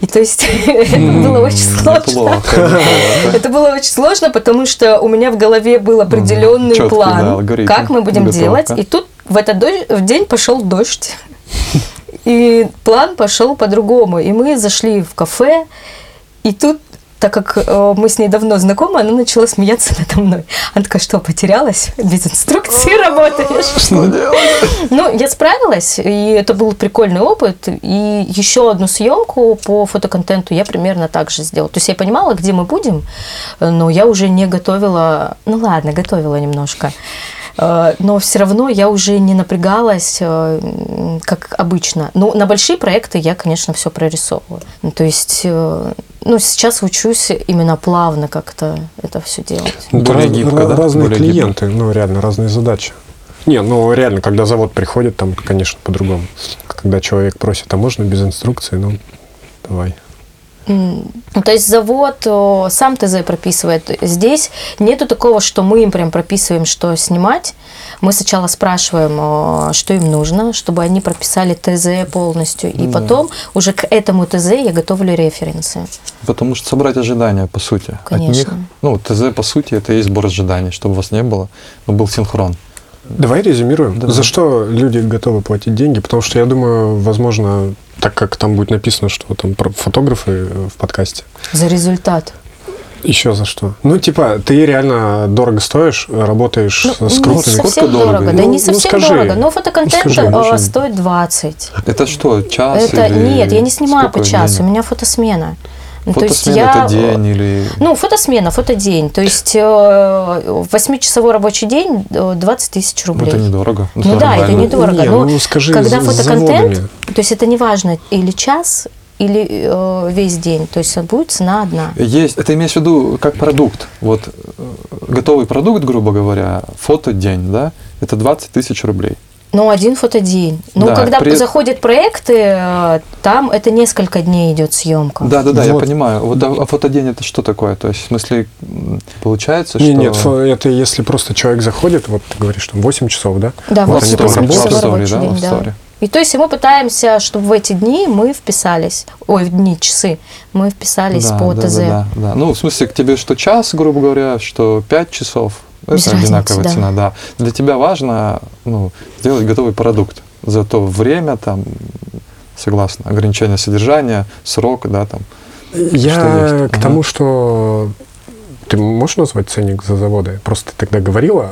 И то есть это было очень сложно. Это было очень сложно, потому что у меня в голове был определенный план, как мы будем делать. И тут в этот день пошел дождь. И план пошел по-другому. И мы зашли в кафе, и тут, так как э, мы с ней давно знакомы, она начала смеяться надо мной. Она такая, что, потерялась? Без инструкции работаешь? Что делать? Ну, я справилась, и это был прикольный опыт. И еще одну съемку по фотоконтенту я примерно так же сделала. То есть я понимала, где мы будем, но я уже не готовила. Ну ладно, готовила немножко. Э, Но все равно я уже не напрягалась, э, как обычно. Ну, на большие проекты я, конечно, все прорисовываю. Ну, то есть, э, ну, сейчас учусь именно плавно как-то это все делать. Ну, Более раз- гибко, да? Разные Более гибко. клиенты, ну, реально, разные задачи. Не, ну, реально, когда завод приходит, там, конечно, по-другому. Когда человек просит, а можно без инструкции? Ну, давай. Ну, то есть завод о, сам ТЗ прописывает. Здесь нету такого, что мы им прям прописываем, что снимать. Мы сначала спрашиваем, о, что им нужно, чтобы они прописали ТЗ полностью. И Да. потом уже к этому ТЗ я готовлю референсы. Потому что собрать ожидания, по сути, от них. Конечно. Ну, ТЗ, по сути, это и есть сбор ожиданий, чтобы у вас не было, но был синхрон. Давай резюмируем. Давай. За что люди готовы платить деньги? Потому что я думаю, возможно, так как там будет написано, что там про фотографы в подкасте, За результат. еще за что? Ну, типа, ты реально дорого стоишь, работаешь Ну, с не крупными... Сколько совсем дорого? дорого. Да Ну, не ну, совсем скажи. дорого. Но фотоконтент Скажи, э, ну, стоит 20. Это что, час Это или нет, я не снимаю по сколько часу, у денег? меня фотосмена. Ну, то есть Фотосмена я- это день или... Ну, фотосмена, фотодень. То есть э, восьмичасовой рабочий день э, 20 тысяч Ну, рублей. это недорого. Ну да, это недорого. Не, но ну, скажи, когда фотоконтент, заводами. то есть это не важно, или час, или э, весь день. То есть будет цена одна. Есть, это имеешь в виду как продукт. Вот э, готовый продукт, грубо говоря, фотодень, да, это 20 тысяч рублей. Ну, один фотодень. Ну, Да, когда при- заходят проекты, э, там это несколько дней идет съемка. Да, да, да, я Вот. понимаю. Вот а, а фотодень это что такое? То есть, в смысле, получается, Не, что... нет, это если просто человек заходит, вот ты говоришь, там 8 часов, да? Да, Вот вот они там восемь работают. часов Love story, да, день, да. story. И то есть мы пытаемся, чтобы в эти дни мы вписались, ой, в дни, часы, мы вписались Да, по да, ТЗ. Да, да, да. Ну, в смысле, к тебе что час, грубо говоря, что 5 часов, Без это разницы, одинаковая да. цена, да. Для тебя важно ну, сделать готовый продукт. За то время, там, согласно ограничения содержания, срок, да, там. Я Что есть? к Ага. тому, что ты можешь назвать ценник за заводы? Просто ты тогда говорила,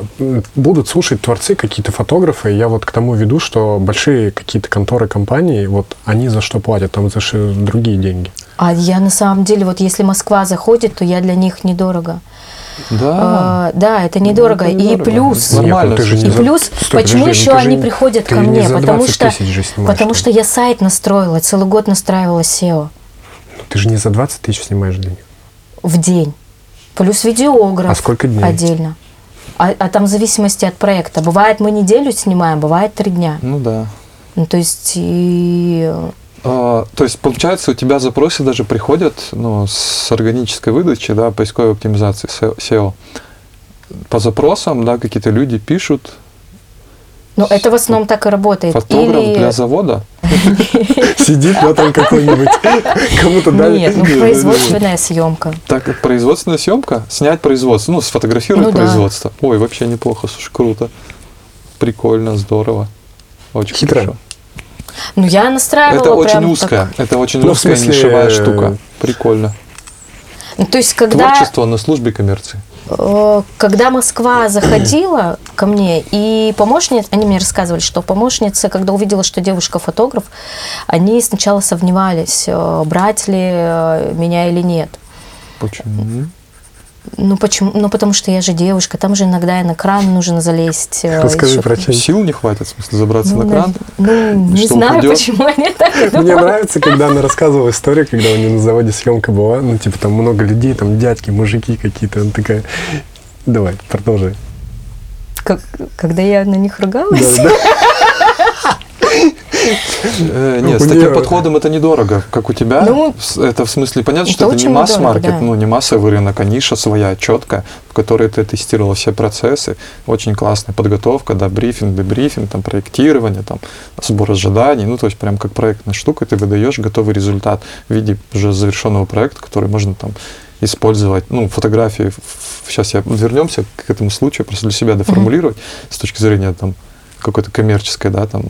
будут слушать творцы, какие-то фотографы. Я вот к тому веду, что большие какие-то конторы, компании, вот они за что платят? Там за другие деньги. А я на самом деле, вот если Москва заходит, то я для них недорого. Да. А, да, это недорого. это и недорого. плюс, Нормально ну ты же не и за- плюс, Стой, почему подожди, еще ну они не- приходят ты ко не мне? за Потому 20 что, снимаешь потому что я сайт настроила, целый год настраивала SEO Ты же не за 20 тысяч снимаешь них. в день. Плюс видеограф А сколько дней? отдельно. А, а там в зависимости от проекта. Бывает, мы неделю снимаем, бывает три дня. Ну да. Ну, то есть, и... А, то есть, получается, у тебя запросы даже приходят ну, с органической выдачи, да, поисковой оптимизации SEO. По запросам, да, какие-то люди пишут, Ну, это в основном так и работает. фотограф Или... для завода. Сидит вот там какой-нибудь, кому-то дали. Нет, ну, производственная съемка. Так, производственная съемка, снять производство, ну, сфотографировать Ну производство. Ой, вообще неплохо, слушай, круто. Прикольно, здорово. Очень хорошо. Ну, я настраивала Это очень прям узкая, так. это очень Ну, узкая смысле, нишевая э, штука. Прикольно. Ну, то есть, когда... Творчество на службе коммерции. Э, Когда Москва заходила ко мне, и помощницы, они мне рассказывали, что помощницы, когда увидела, что девушка фотограф, они сначала сомневались, э, брать ли меня или нет. Почему? Ну почему? Ну потому что я же девушка, там же иногда и на кран нужно залезть. э, Расскажи про чай. Сил не хватит, в смысле, забраться Ну, на кран? Ну, не Что, знаю, упадёт? почему они так Мне думают. нравится, когда она рассказывала историю, когда у нее на заводе съемка была, ну, типа, там много людей, там дядьки, мужики какие-то. Она такая, давай, продолжай. Как- когда я на них ругалась. Да, да. Э, Нет, с таким подходом это недорого, как у тебя. Ну, это в смысле понятно, что это не масс-маркет, ну не массовый рынок, а ниша своя, четкая, в которой ты тестировал все процессы. Очень классная подготовка, да, брифинг, дебрифинг, там, проектирование, там, сбор ожиданий. Ну, то есть прям как проектная штука, ты выдаешь готовый результат в виде уже завершенного проекта, который можно там использовать, ну, фотографии, сейчас я вернемся к этому случаю, просто для себя доформулировать с точки зрения там какой-то коммерческой, да, там,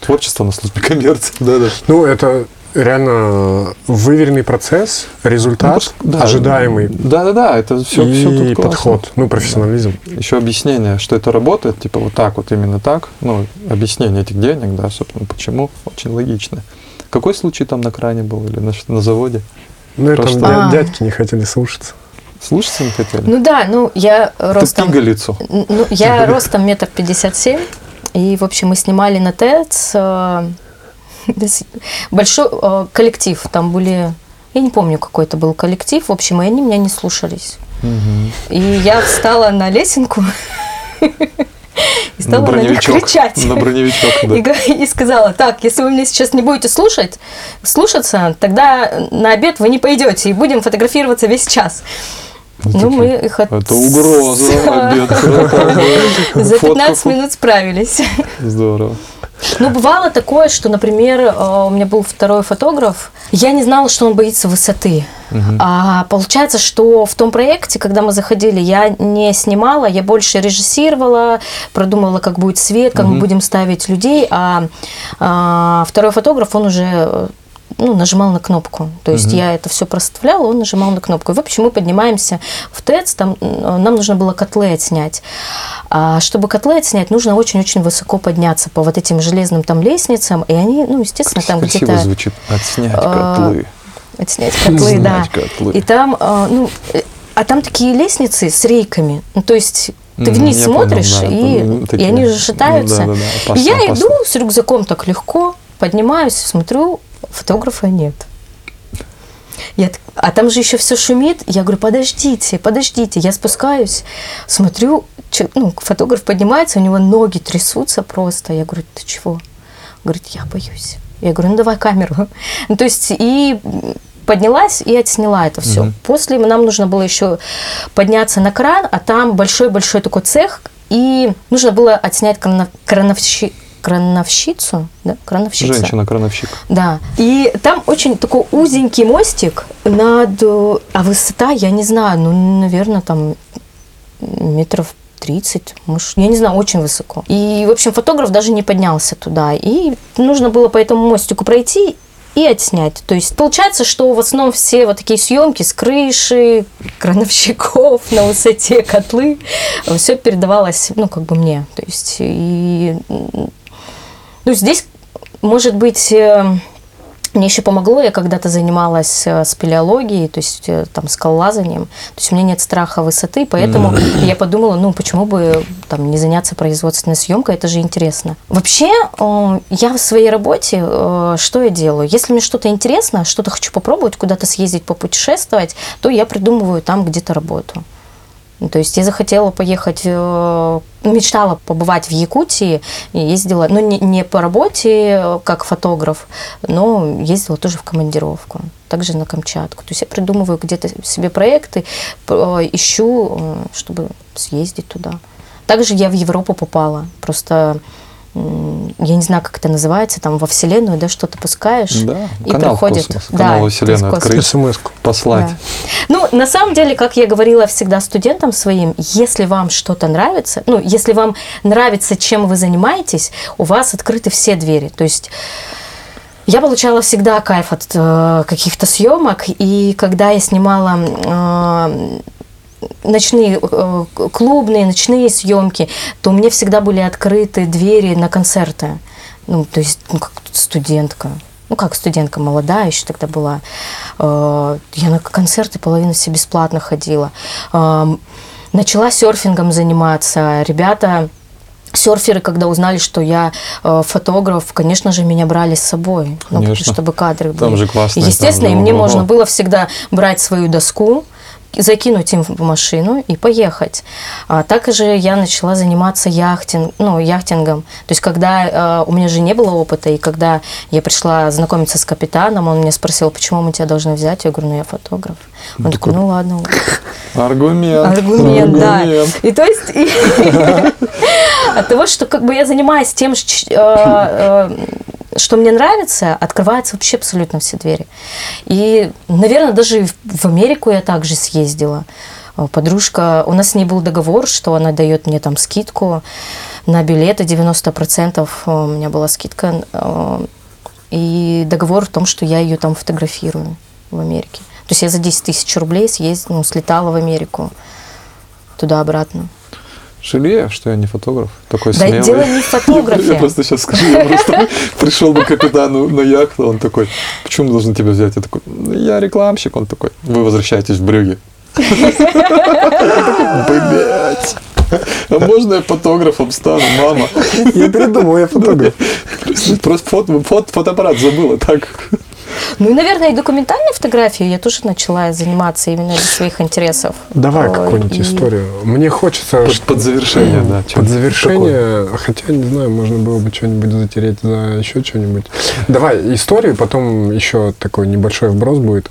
творчество на службе коммерции, да, да. Ну, это реально выверенный процесс, результат, Ну, да, ожидаемый Да, да, да, это все, и все тут классно. подход, ну, профессионализм. Еще объяснение, что это работает, типа вот так вот, именно так. Ну, объяснение этих денег, да, собственно, почему, очень логично. Какой случай там на кране был или на, на заводе? Ну, и там А. дядьки не хотели слушаться. Слушаться не хотели? Ну да, ну я Ты ростом... пигалицу. Ну, я ростом метр пятьдесят семь. И, в общем, мы снимали на ТЭЦ большой э, коллектив. Там были... Я не помню, какой это был коллектив. В общем, и они меня не слушались. И я встала на лесенку и стала на, них кричать. На броневичок, да. И, и сказала, так, если вы меня сейчас не будете слушать, слушаться, тогда на обед вы не пойдете и будем фотографироваться весь час. Ну, мы их от- Это угроза, обед. За Фотку. 15 минут справились. Здорово. Ну, бывало такое, что, например, э, у меня был второй фотограф, я не знала, что он боится высоты. Мгм. А получается, что в том проекте, когда мы заходили, я не снимала, я больше режиссировала, продумывала, как будет свет, как мы Мгм. будем ставить людей, а, а второй фотограф, он уже ну, нажимал на кнопку. То есть Мгм. я это все проставляла, он нажимал на кнопку. И, в общем, мы поднимаемся в ТЭЦ, там э, нам нужно было котлы отснять. А чтобы котлы отснять, нужно очень-очень высоко подняться по вот этим железным там лестницам, и они, ну, естественно, там Красиво где-то... звучит. Отснять а, котлы. Отснять котлы, да. Котлы. И там, а, ну, э, а там такие лестницы с рейками. Ну, то есть ты вниз я понял, смотришь, да, и, ну, и такие. они же шатаются. Ну, да, да, да, и опасно, я опасно. иду с рюкзаком так легко, поднимаюсь, смотрю, фотографа нет. Я а там же еще все шумит. Я говорю, подождите, подождите. Я спускаюсь, смотрю, ну, фотограф поднимается, у него ноги трясутся просто. Я говорю, ты чего? Говорит, я боюсь. Я говорю, ну давай камеру. Ну, то есть и поднялась и отсняла это все. Мгм. После нам нужно было еще подняться на кран, а там большой-большой такой цех, и нужно было отснять крано- крановщи- крановщицу, да, крановщица. Женщина-крановщик. Да. И там очень такой узенький мостик над... э, А высота, я не знаю, ну, наверное, там метров 30, может, я не знаю, очень высоко. И, в общем, фотограф даже не поднялся туда. И нужно было по этому мостику пройти и отснять. То есть получается, что в основном все вот такие съемки с крыши, крановщиков на высоте, котлы, все передавалось, ну, как бы мне. То есть, и, ну, здесь, может быть, э, мне еще помогло, я когда-то занималась э, спелеологией, то есть э, там скалолазанием. То есть у меня нет страха высоты, поэтому я подумала, ну почему бы там не заняться производственной съемкой, это же интересно. Вообще, я в своей работе, что я делаю? Если мне что-то интересно, что-то хочу попробовать, куда-то съездить, попутешествовать, то я придумываю там где-то работу. Ну, То есть я захотела поехать, э, мечтала побывать в Якутии, ездила, ну не, не по работе э, как фотограф, но ездила тоже в командировку, также на Камчатку. То есть я придумываю где-то себе проекты, э, ищу, чтобы съездить туда. Также я в Европу попала, просто я не знаю, как это называется, там во Вселенную, да, что-то пускаешь, Да, и канал в проходит. космос, Да, канал во Вселенную открыть. СМС-ку. Послать. Да. Ну, на самом деле, как я говорила всегда студентам своим, если вам что-то нравится, ну, если вам нравится, чем вы занимаетесь, у вас открыты все двери. То есть я получала всегда кайф от э, каких-то съемок, и когда я снимала э, ночные э, клубные ночные съемки, то мне всегда были открыты двери на концерты. Ну, то есть, ну, как студентка. ну как студентка молодая еще тогда была. Э, Я на концерты половину все бесплатно ходила. Э, Начала серфингом заниматься. Ребята Серферы, когда узнали, что я э, фотограф, конечно же, меня брали с собой, ну, чтобы кадры Там были. же классно, Естественно, там и мне можно было всегда брать свою доску, закинуть им в машину и поехать. А также я начала заниматься яхтинг, ну, яхтингом. То есть, когда э, у меня же не было опыта, и когда я пришла знакомиться с капитаном, он меня спросил, почему мы тебя должны взять? Я говорю, ну, я фотограф. Он такой, ну, ладно, Аргумент. Аргумент, да. И то есть от того, что как бы я занимаюсь тем, э, э, что мне нравится, открываются вообще абсолютно все двери. И, наверное, даже в- Америку я также съездила. Э, Подружка, у нас с ней был договор, что она дает мне там скидку на билеты 90%. У меня была скидка. э, И договор в том, что я ее там фотографирую в Америке. То есть я за 10 тысяч рублей съездила, ну, слетала в Америку туда-обратно. Жалею, что я не фотограф. Такой Да смелый. дело не в фотографе. Я просто сейчас скажу, я просто пришел бы капитану на яхту, он такой, почему мы должны тебя взять? Я такой, «Ну, я рекламщик, он такой, вы возвращаетесь в Брюге. Блять. А можно я фотографом стану, мама? Я передумал, я фотограф. Просто фото- фото- фотоаппарат забыла, так. Ну и, наверное, и документальной фотографией я тоже начала заниматься именно из своих интересов. Давай Ой, какую-нибудь и- историю. Мне хочется... Под, что- под завершение, да. Под завершение, хотя, не знаю, можно было бы что-нибудь затереть за еще что-нибудь. Давай историю, потом еще такой небольшой вброс будет.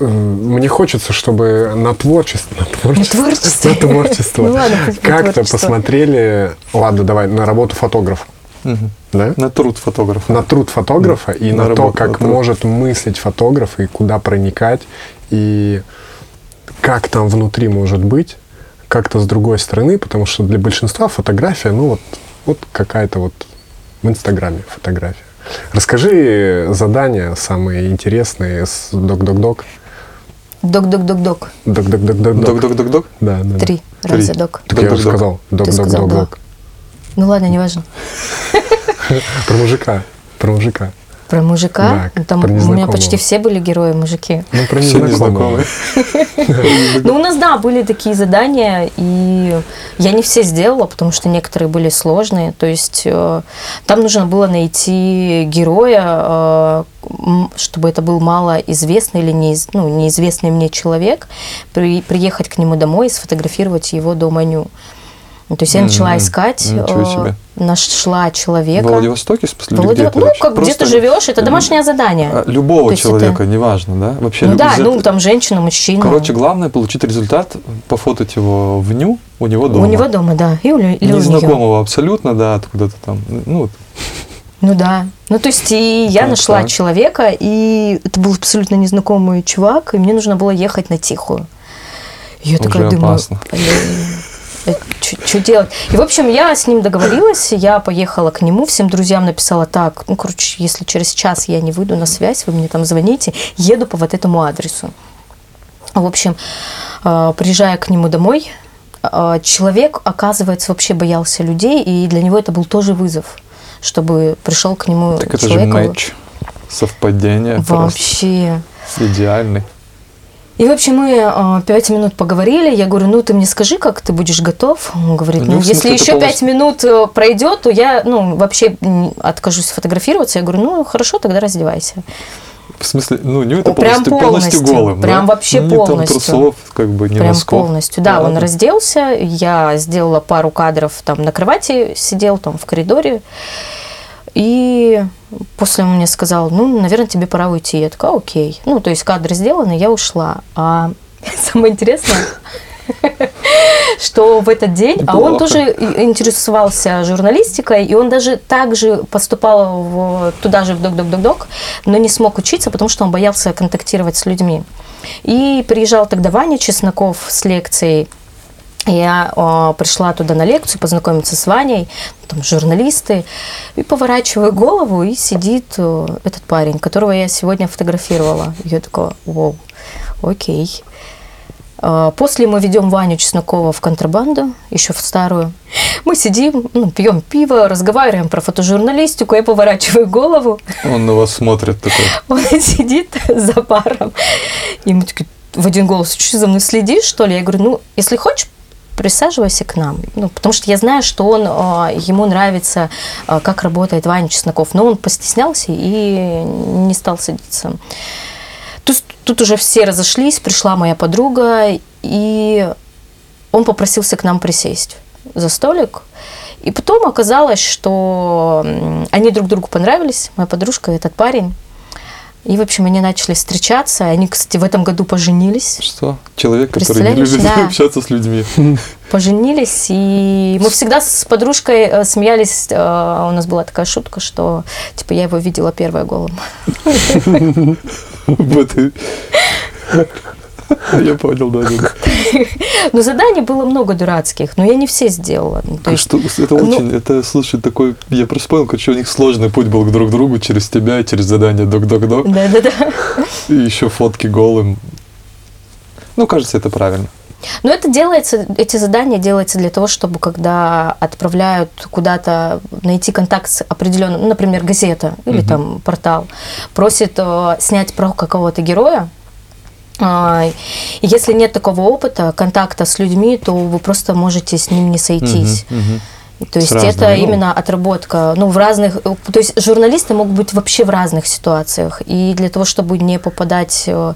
Э, Мне хочется, чтобы на творчество, на творчество, творчество. на творчество Ну ладно, как-то творчество. посмотрели, ладно, давай, на работу фотографа, Мгм. да? На труд фотографа. на труд фотографа и На на, то, как на может мыслить фотограф и куда проникать, и как там внутри может быть, как-то с другой стороны, потому что для большинства фотография, ну вот, вот какая-то вот в Инстаграме фотография. Расскажи задания самые интересные с док-док-док. Док-док-док-док. Док-док-док-док. Док-док-док-док? Да, да. да. Три раза док. Так я уже сказал. Ты сказал, да. Док-док-док-док. Ну ладно, неважно. Про мужика. Про мужика. Про мужика. Да, Ну, там про у меня почти все были герои мужики. Ну, про Все незнакомые. Ну, у нас, да, были такие задания, и я не все сделала, потому что некоторые были сложные. То есть э, там нужно было найти героя, э, чтобы это был малоизвестный или неиз- ну, неизвестный мне человек, при- приехать к нему домой и сфотографировать его дома-ню. Ну, То есть я начала искать, э, нашла В человека. Владивостоке, в смысле, или Влади- где ну, как где ты живешь, это домашнее задание. а, Любого человека, это- неважно, да? Вообще, Ну люб- да, ну этого- там женщина, мужчина. Короче, главное получить результат, пофотать его в ню у него дома. у него дома, да. И у, или у. Незнакомого абсолютно, да, откуда-то там. Ну, вот. Ну да. Ну то есть и я Так, нашла так. человека, и это был абсолютно незнакомый чувак, и мне нужно было ехать на тихую. Я Уже такая думаю, опасно. Что делать? И, в общем, я с ним договорилась, я поехала к нему, всем друзьям написала так, ну, короче, если через час я не выйду на связь, вы мне там звоните, еду по вот этому адресу. В общем, э, приезжая к нему домой, э, человек, оказывается, вообще боялся людей, и для него это был тоже вызов, чтобы пришел к нему так это же человек. матч. Совпадение просто Вообще. идеальный. И, в общем, мы э, пять минут поговорили. Я говорю, ну, ты мне скажи, как ты будешь готов. Он говорит, Ну, ну, если еще полностью- пять минут э, пройдет, то я, ну, вообще откажусь фотографироваться. Я говорю, ну, хорошо, тогда раздевайся. В смысле, ну, не это прям полностью, полностью полностью, голым. прям да? вообще Ну, не там полностью. трусов, как бы, не Прям носков. полностью. Да, он Ладно. разделся. Я сделала пару кадров, там на кровати сидел, там в коридоре. И после он мне сказал, ну, наверное, тебе пора уйти. Я такая, окей. Ну, то есть кадры сделаны, я ушла. А самое интересное, что в этот день, а он тоже интересовался журналистикой, и он даже так же поступал в, туда же в док-док-док-док, но не смог учиться, потому что он боялся контактировать с людьми. И приезжал тогда Ваня Чесноков с лекцией. Я э, пришла туда на лекцию познакомиться с Ваней, там журналисты, и поворачиваю голову, и сидит э, этот парень, которого я сегодня фотографировала. Я такая, вау, окей. А, После мы ведем Ваню Чеснокова в контрабанду, еще в старую. Мы сидим, ну, пьем пиво, разговариваем про фотожурналистику, я поворачиваю голову, Он на вас смотрит такой. он сидит за баром. И мы такие в один голос, что за мной следишь, что ли? Я говорю, ну, если хочешь, присаживайся к нам. Ну, потому что я знаю, что он, а, ему нравится, а, как работает Ваня Чесноков. Но он постеснялся и не стал садиться. Тут, тут уже все разошлись, пришла моя подруга, и он попросился к нам присесть за столик. И потом оказалось, что они друг другу понравились, моя подружка и этот парень. И, в общем, они начали встречаться. Они, кстати, в этом году поженились. Что? Человек, который не любит да. общаться с людьми. Поженились. И мы всегда с подружкой э, смеялись. э, У нас была такая шутка, что типа я его видела первая голым. В этой- Я понял, да, да. Но заданий было много дурацких, но я не все сделала. Ну, То есть, Что, это ну- очень, это, слушай, такой, я просто понял, короче, у них сложный путь был к друг другу через тебя, через задание док-док-док, да-да-да. и еще фотки голым. Ну, кажется, это правильно. Но это делается, эти задания делаются для того, чтобы когда отправляют куда-то найти контакт с определенным, ну, например, газета или Мгм. там портал, просит э, снять про какого-то героя. А, если нет такого опыта, контакта с людьми, то вы просто можете с ним не сойтись. Мгм, мгм. То есть разными, это ну. именно отработка, ну, в разных, то есть журналисты могут быть вообще в разных ситуациях, и для того, чтобы не попадать, э,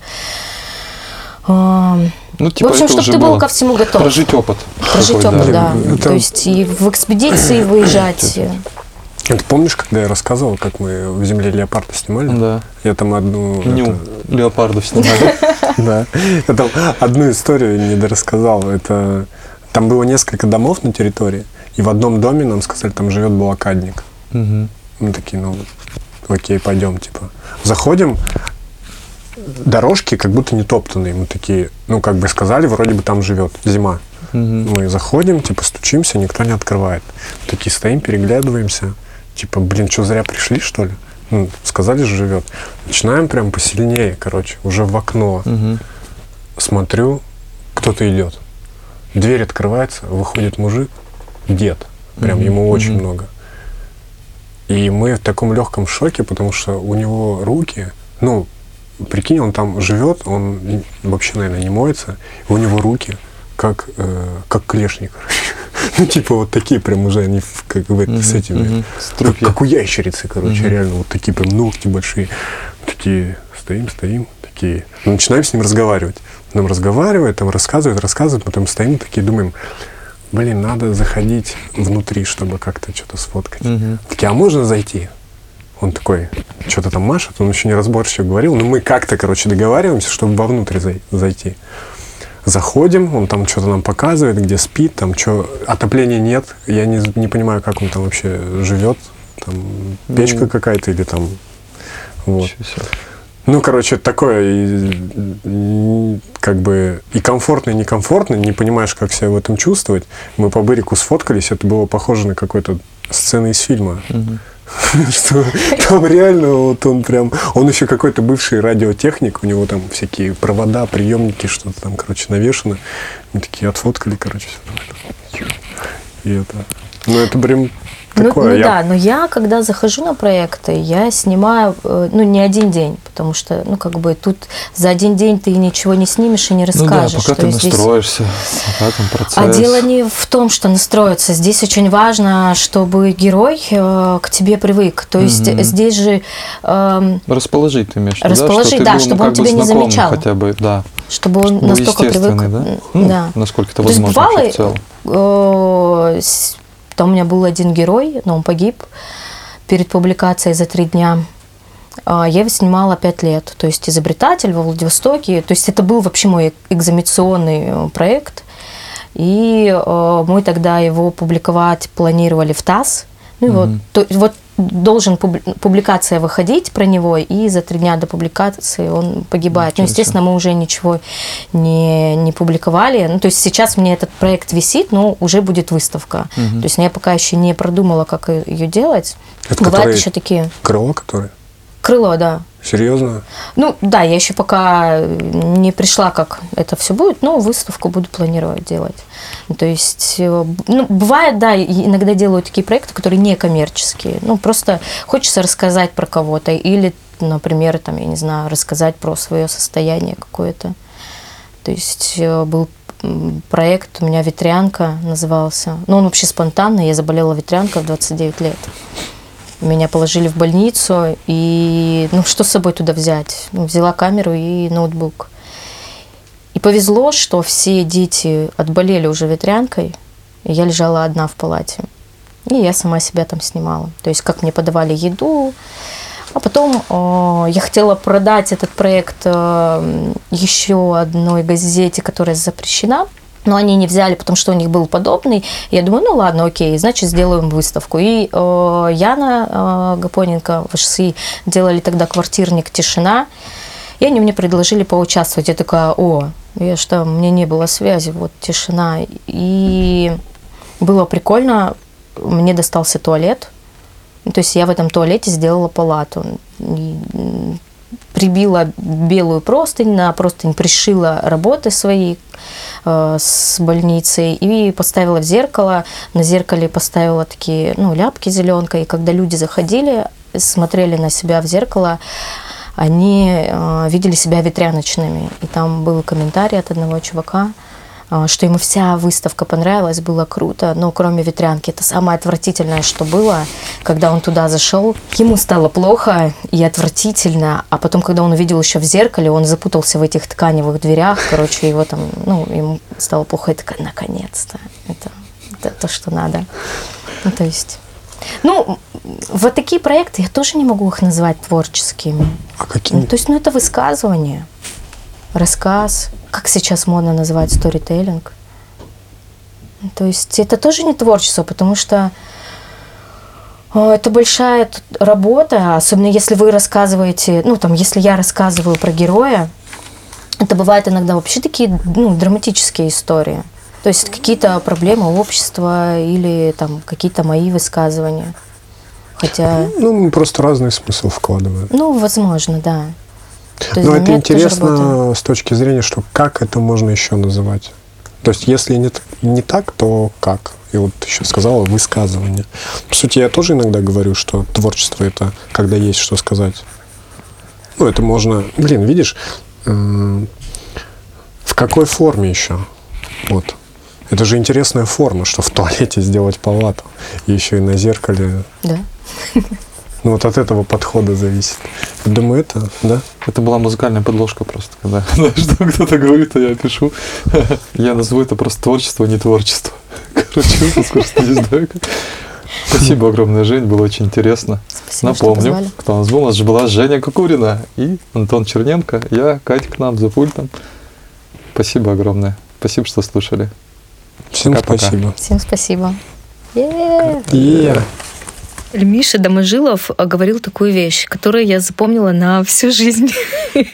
э, Ну, в общем, чтобы ты был ко всему готов. Прожить опыт. Прожить такой, опыт, да. Это- То есть и в экспедиции выезжать. Ты помнишь, когда я рассказывал, как мы в земле леопарда снимали? Да. Я там одну... Ню, это- леопардов снимали. Да. Я там одну историю не дорассказал. Это там было несколько домов на территории, и в одном доме нам сказали, там живет блокадник. Мы такие, ну, окей, пойдем, типа. Заходим, дорожки как будто не топтанные. Мы такие, ну, как бы сказали, вроде бы там живет зима. Мгм. Мы заходим, типа, стучимся, никто не открывает. Такие стоим, переглядываемся. Типа, блин, что, зря пришли, что ли? Ну, сказали же, живет. Начинаем прям посильнее, короче, уже в окно. Мгм. Смотрю, кто-то идет. Дверь открывается, выходит мужик, дед. Прям Мгм, ему очень мгм. много. И мы в таком легком шоке, потому что у него руки, ну, прикинь, он там живет, он вообще, наверное, не моется, у него руки как, э, как клешни, короче. Ну, типа вот такие прям уже, они в- как Мгм, с этими, как, у ящерицы, короче, реально вот такие прям ногти большие. Такие, стоим, стоим, такие. Ну, начинаем с ним разговаривать. Нам разговаривает, там рассказывает, рассказывает, потом стоим такие, думаем, блин, надо заходить внутри, чтобы как-то что-то сфоткать. Мгм. Такие, а можно зайти? Он такой, что-то там машет, он еще не разборчиво говорил, но мы как-то, короче, договариваемся, чтобы вовнутрь зай- зайти. Заходим, он там что-то нам показывает, где спит, там что, отопления нет, я не, не понимаю, как он там вообще живет, там печка Ну. какая-то или там, вот. Ну, короче, такое, и, м, как бы, и комфортно, и некомфортно, не понимаешь, как себя в этом чувствовать. Мы по Бырику сфоткались, это было похоже на какой-то сцену из фильма. Мгм. Что там реально вот он прям... Он еще какой-то бывший радиотехник, у него там всякие провода, приемники, что-то там, короче, навешано. Мы такие отфоткали, короче, все. И это... Ну, это прям такое. ну я- да, но я, когда захожу на проекты, я снимаю, э, ну, не один день, потому что, ну, как бы тут за один день ты ничего не снимешь и не Ну да, расскажешь. пока ты здесь- настроишься, пока там процесс. А дело не в том, что настроиться. Здесь очень важно, чтобы герой э, к тебе привык. То есть Мгм. здесь же, эм, Расположить ты имеешь Расположить, что ты да, был, ну, чтобы он тебя не замечал. хотя бы, да. чтобы он Ну, настолько привык. да? Ну, да. насколько это То есть возможно бывало, там у меня был один герой, но он погиб перед публикацией за три дня. А, Я его снимала пять лет. То есть изобретатель во Владивостоке. То есть это был вообще мой экзаменационный э, проект. И э, мы тогда его публиковать планировали в ТАСС. Ну и вот, то, вот должен публи- публикация выходить про него, и за три дня до публикации он погибает. Ничего Ну, естественно, мы уже ничего не, не публиковали. Ну, то есть сейчас мне этот проект висит, но уже будет выставка. Мгм. То есть я пока еще не продумала, как ее делать. Это Бывают еще такие. Крыло, которое? Крыло, да. Серьезно? Ну, да, я еще пока не пришла, как это все будет, но выставку буду планировать делать. То есть, э, ну, бывает, да, иногда делаю такие проекты, которые не коммерческие. Ну, просто хочется рассказать про кого-то или, например, там, я не знаю, рассказать про свое состояние какое-то. То есть э, был проект у меня «Ветрянка» назывался. Ну, он вообще спонтанный. Я заболела ветрянкой в 29 лет. Меня положили в больницу, и ну что с собой туда взять? Ну, взяла камеру и ноутбук. И повезло, что все дети отболели уже ветрянкой, и я лежала одна в палате. И я сама себя там снимала. То есть как мне подавали еду. А потом э, я хотела продать этот проект э, еще одной газете, которая запрещена но они не взяли, потому что у них был подобный. Я думаю, ну ладно, окей, значит, сделаем выставку. И э, Яна э, Гапоненко в ШСИ делали тогда квартирник «Тишина», и они мне предложили поучаствовать. Я такая, о, я что, мне не было связи, вот тишина. И было прикольно, мне достался туалет, то есть я в этом туалете сделала палату. И прибила белую простынь, на простынь пришила работы свои э, с больницей и поставила в зеркало. На зеркале поставила такие ну, ляпки зеленкой. И когда люди заходили, смотрели на себя в зеркало, они э, видели себя ветряночными. И там был комментарий от одного чувака, что ему вся выставка понравилась, было круто, но кроме ветрянки, это самое отвратительное, что было, когда он туда зашел, ему стало плохо и отвратительно, а потом, когда он увидел еще в зеркале, он запутался в этих тканевых дверях, короче, его там, ну, ему стало плохо, и такая, наконец-то, это, это то, что надо. Ну, то есть... Ну, вот такие проекты, я тоже не могу их назвать творческими. А какими? Ну, то есть, ну, это высказывание, рассказ, как сейчас модно называть сторителлинг. То есть это тоже не творчество, потому что э, это большая работа, особенно если вы рассказываете, ну там, если я рассказываю про героя, это бывает иногда вообще такие ну, драматические истории. То есть какие-то проблемы общества или там какие-то мои высказывания. Хотя... Ну, просто разный смысл вкладывают. Ну, возможно, да. Но это интересно с точки зрения, что как это можно еще называть. То есть, если не, не так, то как? И вот еще сказала высказывание. По сути, я тоже иногда говорю, что творчество это когда есть что сказать. Ну, это можно. Блин, видишь, э, в какой форме еще? Вот. Это же интересная форма, что в туалете сделать палату. И еще и на зеркале. Да. Ну, вот от этого подхода зависит. Думаю, это, да? Это была музыкальная подложка просто, когда что кто-то говорит, а я пишу. Я назову это просто творчество, а не творчество. Короче, просто не знаю. Спасибо огромное, Жень, было очень интересно. Спасибо, Напомню, кто у нас был. У нас же была Женя Кукурина и Антон Черненко. Я, Катя к нам за пультом. Спасибо огромное. Спасибо, что слушали. Всем Пока-пока. спасибо. Всем спасибо. Yeah. Yeah. Миша Доможилов э, говорил такую вещь, которую я запомнила на всю жизнь.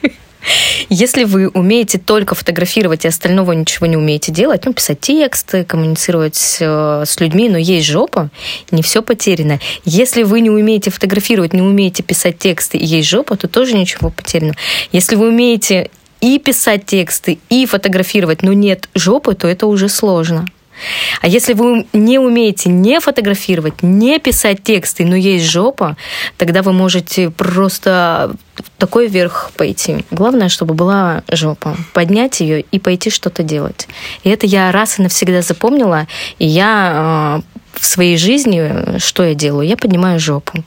Если вы умеете только фотографировать и остального ничего не умеете делать, ну, писать тексты, коммуницировать э, с людьми, но есть жопа, не все потеряно. Если вы не умеете фотографировать, не умеете писать тексты и есть жопа, то тоже ничего потеряно. Если вы умеете и писать тексты, и фотографировать, но нет жопы, то это уже сложно. А если вы не умеете не фотографировать, не писать тексты, но есть жопа, тогда вы можете просто такой вверх пойти. Главное, чтобы была жопа. Поднять ее и пойти что-то делать. И это я раз и навсегда запомнила. И я э, в своей жизни, что я делаю? Я поднимаю жопу.